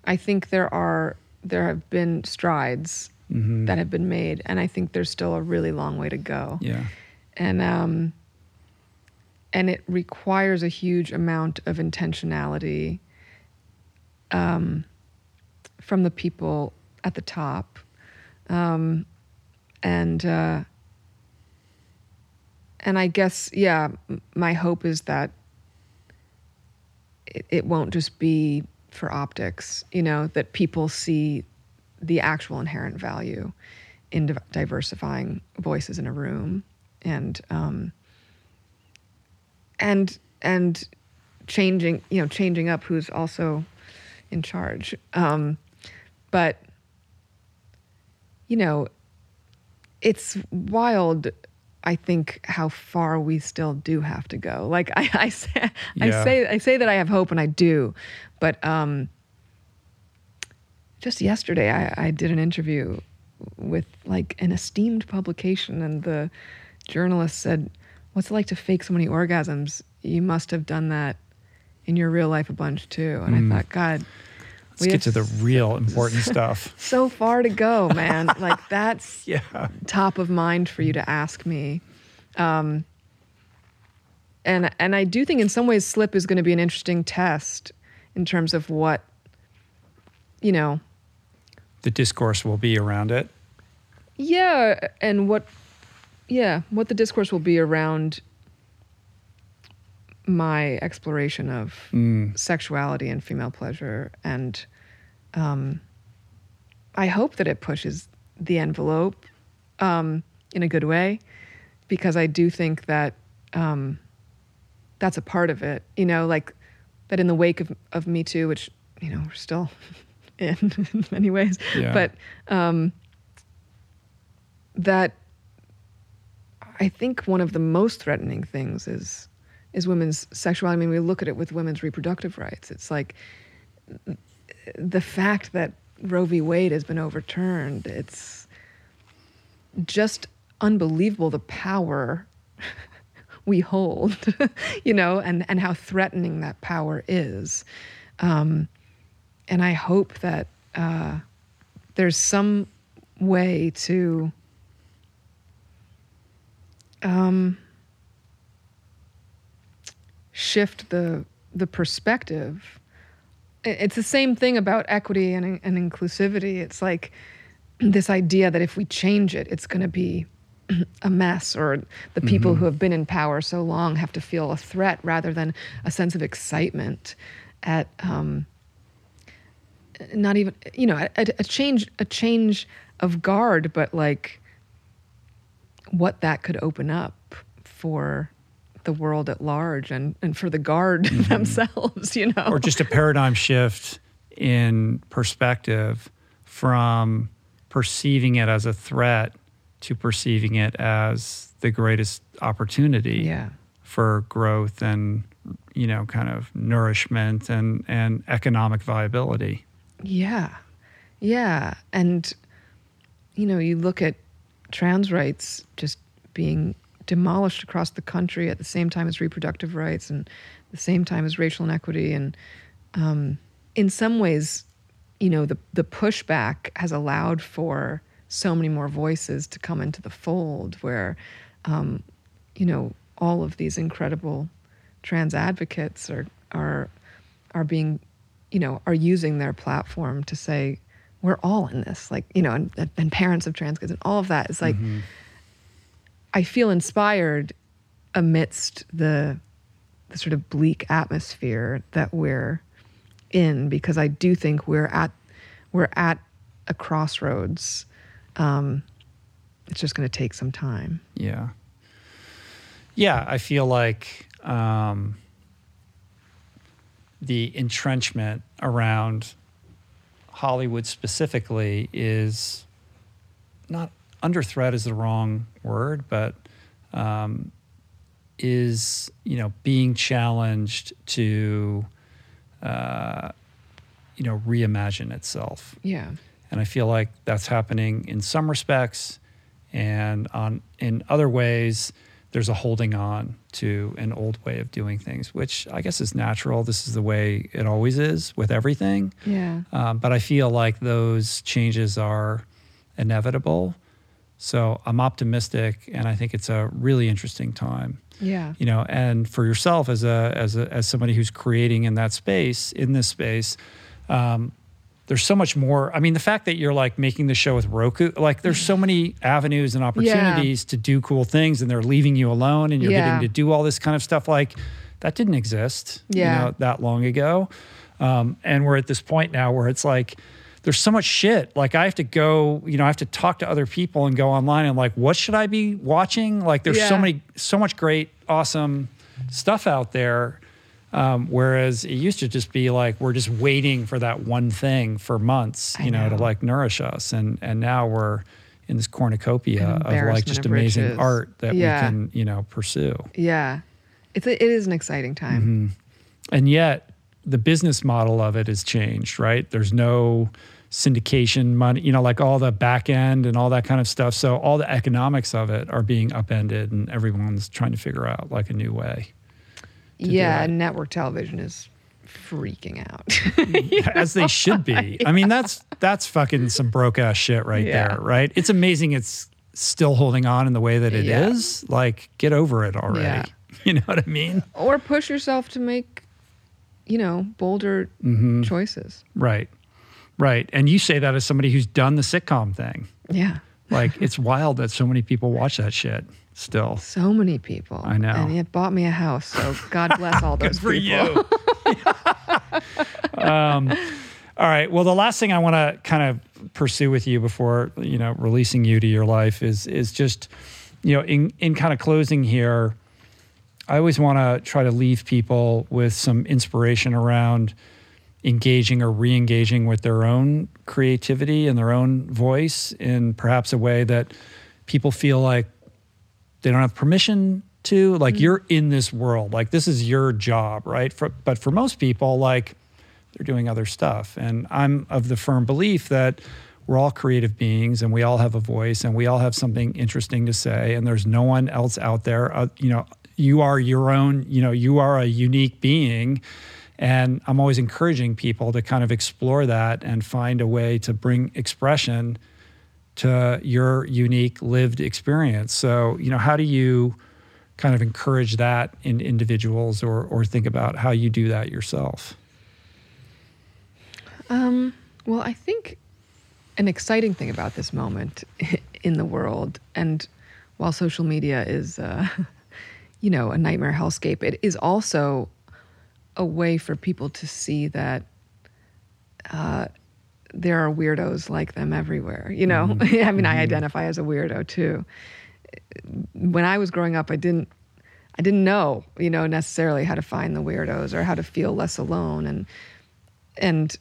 i think there are there have been strides mm-hmm. that have been made, and I think there's still a really long way to go. Yeah, and um, and it requires a huge amount of intentionality um, from the people at the top, um, and uh, and I guess yeah, my hope is that it, it won't just be for optics, you know, that people see the actual inherent value in diversifying voices in a room. And um, and and changing you know changing up who's also in charge. Um, but you know it's wild I think how far we still do have to go. Like I, I say, yeah. I say, I say that I have hope, and I do, but um, just yesterday, I, I did an interview with like an esteemed publication, and the journalist said, "What's it like to fake so many orgasms? You must have done that in your real life a bunch too." And mm. I thought, God. Let's get to the real important stuff. So far to go, man. like that's yeah. top of mind for you to ask me. Um, and and I do think in some ways slip is going to be an interesting test in terms of what you know the discourse will be around it yeah and what yeah what the discourse will be around my exploration of mm. sexuality and female pleasure and um, i hope that it pushes the envelope um, in a good way because i do think that um, that's a part of it you know like that in the wake of, of Me Too, which, you know, we're still in, in many ways, yeah. but um, that I think one of the most threatening things is is women's sexuality. I mean, we look at it with women's reproductive rights. It's like the fact that Roe v. Wade has been overturned. It's just unbelievable the power we hold, you know, and, and how threatening that power is. Um, and I hope that uh, there's some way to um, shift the the perspective. It's the same thing about equity and, and inclusivity. It's like this idea that if we change it, it's going to be a mess or the people mm-hmm. who have been in power so long have to feel a threat rather than a sense of excitement at um, not even you know a, a, change a change of guard but like what that could open up for the world at large and, and for the guard mm-hmm. themselves, you know. or just a paradigm shift in perspective from perceiving it as a threat to perceiving it as the greatest opportunity Yeah. for growth and you know kind of nourishment and and economic viability Yeah. Yeah. And, you know, you look at trans rights just being demolished across the country at the same time as reproductive rights and the same time as racial inequity. And um, in some ways, you know, the, the pushback has allowed for so many more voices to come into the fold where, um, you know, all of these incredible trans advocates are, are, are being you know, are using their platform to say, we're all in this, like, you know, and, and parents of trans kids and all of that. It's like, I feel inspired amidst the, the sort of bleak atmosphere that we're in because I do think we're at, we're at a crossroads. Um, it's just going to take some time. yeah yeah i feel like um, the entrenchment around hollywood specifically is not under threat is the wrong word but um, is you know being challenged to uh, you know reimagine itself Yeah. and I feel like that's happening in some respects, and on in other ways, there's a holding on to an old way of doing things, which I guess is natural. This is the way it always is with everything. Yeah. Um, but I feel like those changes are inevitable. So I'm optimistic, and I think it's a really interesting time Yeah. you know and for yourself as a as a as somebody who's creating in that space in this space um, there's so much more i mean the fact that you're like making the show with roku like there's so many avenues and opportunities to do cool things and they're leaving you alone and you're Yeah. getting to do all this kind of stuff like that didn't exist Yeah. you know that long ago um, and we're at this point now where it's like there's so much shit. Like I have to go, you know, I have to talk to other people and go online and like, what should I be watching? Like there's so many, so much great, awesome stuff out there. Um, whereas it used to just be like we're just waiting for that one thing for months, you know, to like nourish us, and and now we're in this cornucopia of like just of amazing riches. art that Yeah. we can, you know, pursue. Yeah. It's a, it is an exciting time. Mm-hmm. and yet the business model of it has changed right there's no syndication money you know like all the back end and all that kind of stuff so all the economics of it are being upended and everyone's trying to figure out like a new way Yeah, network television is freaking out. as they should be i mean that's that's fucking some broke ass shit right Yeah. there right it's amazing it's still holding on in the way that it is. Yeah. like get over it already Yeah. you know what i mean or push yourself to make, you know, bolder Mm-hmm. choices. right right and you say that as somebody who's done the sitcom thing Yeah. Like it's wild that so many people watch that shit still. So many people. I know. And it bought me a house. So God bless all those for people. you. um, all right. Well, the last thing I want to kind of pursue with you before you know releasing you to your life is is just you know in in kind of closing here. I always want to try to leave people with some inspiration around engaging or re-engaging with their own creativity and their own voice in perhaps a way that people feel like they don't have permission to like you're in this world like this is your job right? For, but for most people like they're doing other stuff. And i'm of the firm belief that we're all creative beings and we all have a voice and we all have something interesting to say and there's no one else out there uh, you know you are your own you know you are a unique being and i'm always encouraging people to kind of explore that and find a way to bring expression to your unique lived experience. So, you know, how do you kind of encourage that in individuals or or think about how you do that yourself? Um, well, I think an exciting thing about this moment in the world, and while social media is, uh, you know, a nightmare hellscape, it is also a way for people to see that uh, there are weirdos like them everywhere. You know, I mean, I identify as a weirdo too. When I was growing up, I didn't. I didn't know, you know, necessarily how to find the weirdos or how to feel less alone and and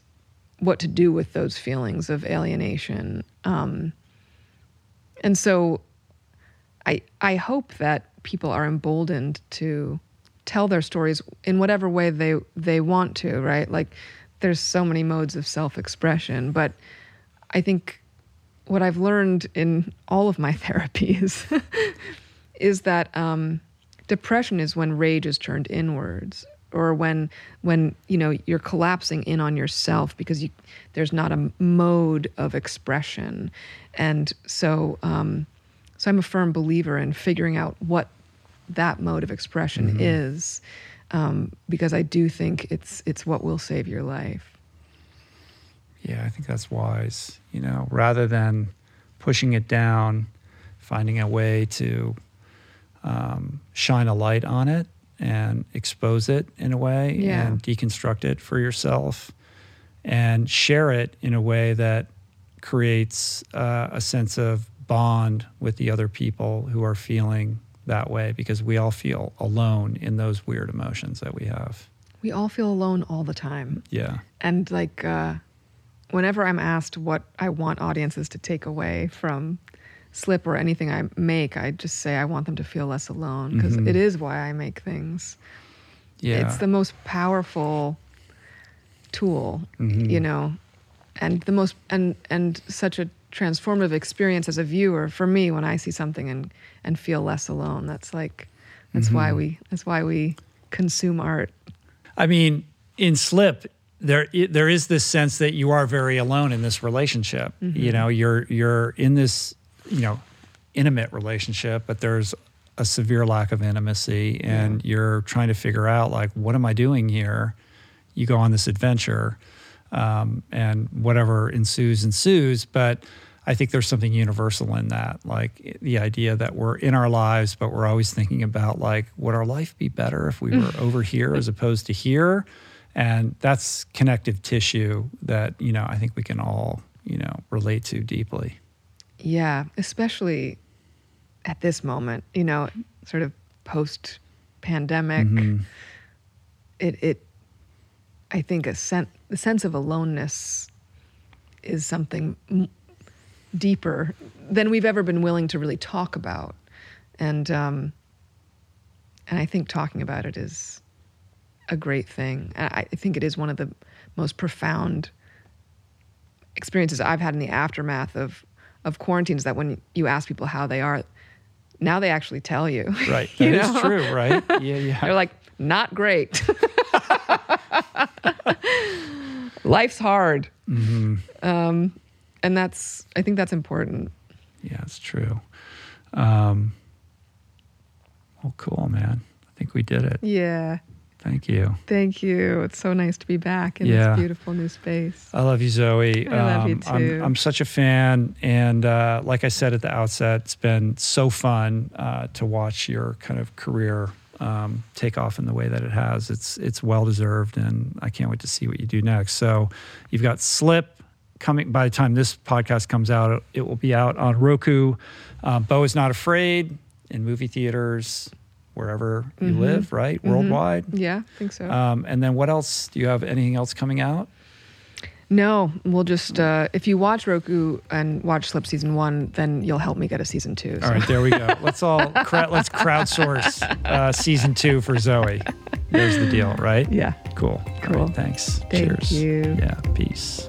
what to do with those feelings of alienation. Um, and so I I hope that people are emboldened to tell their stories in whatever way they they want to, right? Like there's so many modes of self-expression, but I think what I've learned in all of my therapies is that um, depression is when rage is turned inwards or when when you know you're collapsing in on yourself because you there's not a mode of expression and so um, so I'm a firm believer in figuring out what that mode of expression Mm-hmm. is um, because I do think it's it's what will save your life. Yeah, I think that's wise. You know, rather than pushing it down, finding a way to um, shine a light on it and expose it in a way Yeah. and deconstruct it for yourself and share it in a way that creates uh, a sense of bond with the other people who are feeling that way because we all feel alone in those weird emotions that we have. We all feel alone all the time. Yeah. And like, uh, whenever I'm asked what I want audiences to take away from Slip or anything I make, I just say I want them to feel less alone because is why I make things. Yeah. It's the most powerful tool, you know, and the most and and such a transformative experience as a viewer for me when I see something and and feel less alone. That's like that's why we that's why we consume art. I mean, in Slip, there there is this sense that you are very alone in this relationship. You know, you're you're in this you know intimate relationship, but there's a severe lack of intimacy, and you're trying to figure out like, what am I doing here? You go on this adventure, um, and whatever ensues ensues. But I think there's something universal in that, like the idea that we're in our lives, but we're always thinking about like, would our life be better if we were mm. over here as opposed to here? And that's connective tissue that you know I think we can all you know relate to deeply. Yeah, especially at this moment, you know, sort of post pandemic. Mm-hmm. It it I think a sen- the sense of aloneness is something m- deeper than we've ever been willing to really talk about. And um and I think talking about it is a great thing. I I think it is one of the most profound experiences I've had in the aftermath of of quarantines that when you ask people how they are, now they actually tell you. Right, You that is know? true. Right? Yeah, yeah. They're like, not great. Life's hard. Mm-hmm. Um, and that's, I think that's important. Yeah, it's true. Um, well, cool, man. I think we did it. Yeah. Thank you. Thank you. It's so nice to be back in Yeah. this beautiful new space. I love you, Zoe. I love you I'm, too. I'm such a fan. And uh, like I said at the outset, it's been so fun uh, to watch your kind of career um, take off in the way that it has. It's, it's well deserved. And I can't wait to see what you do next. So you've got Slip coming by the time this podcast comes out, it will be out on Roku. Uh, Beau is Not Afraid in movie theaters, wherever you Mm-hmm. live, right? Worldwide. Yeah, I think so. Um, and then what else? Do you have anything else coming out? no, we'll just, uh, if you watch Roku and watch Slip season one, then you'll help me get a season two. All right, there we go. Let's all cra- let's crowdsource uh, season two for Zoe. There's the deal, right? Yeah. Cool. Cool. right, thanks. Thank Cheers. you. Yeah. Peace.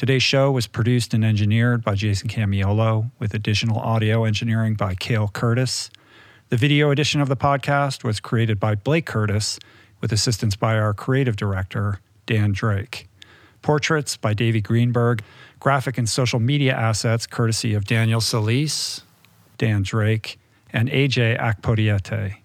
Today's show was produced and engineered by Jason Camiolo, with additional audio engineering by Cale Curtis. The video edition of the podcast was created by Blake Curtis, with assistance by our creative director, Dan Drake. Portraits by Davey Greenberg, graphic and social media assets courtesy of Daniel Solis, Dan Drake, and AJ Akpodiete.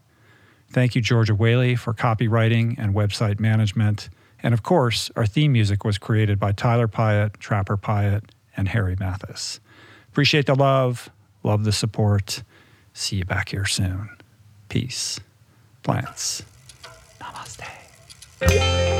Thank you, Georgia Whaley, for copywriting and website management. And of course, our theme music was created by Tyler Pyatt, Trapper Pyatt, and Harry Mathis. Appreciate the love, love the support. See you back here soon. Peace. Plants. Namaste.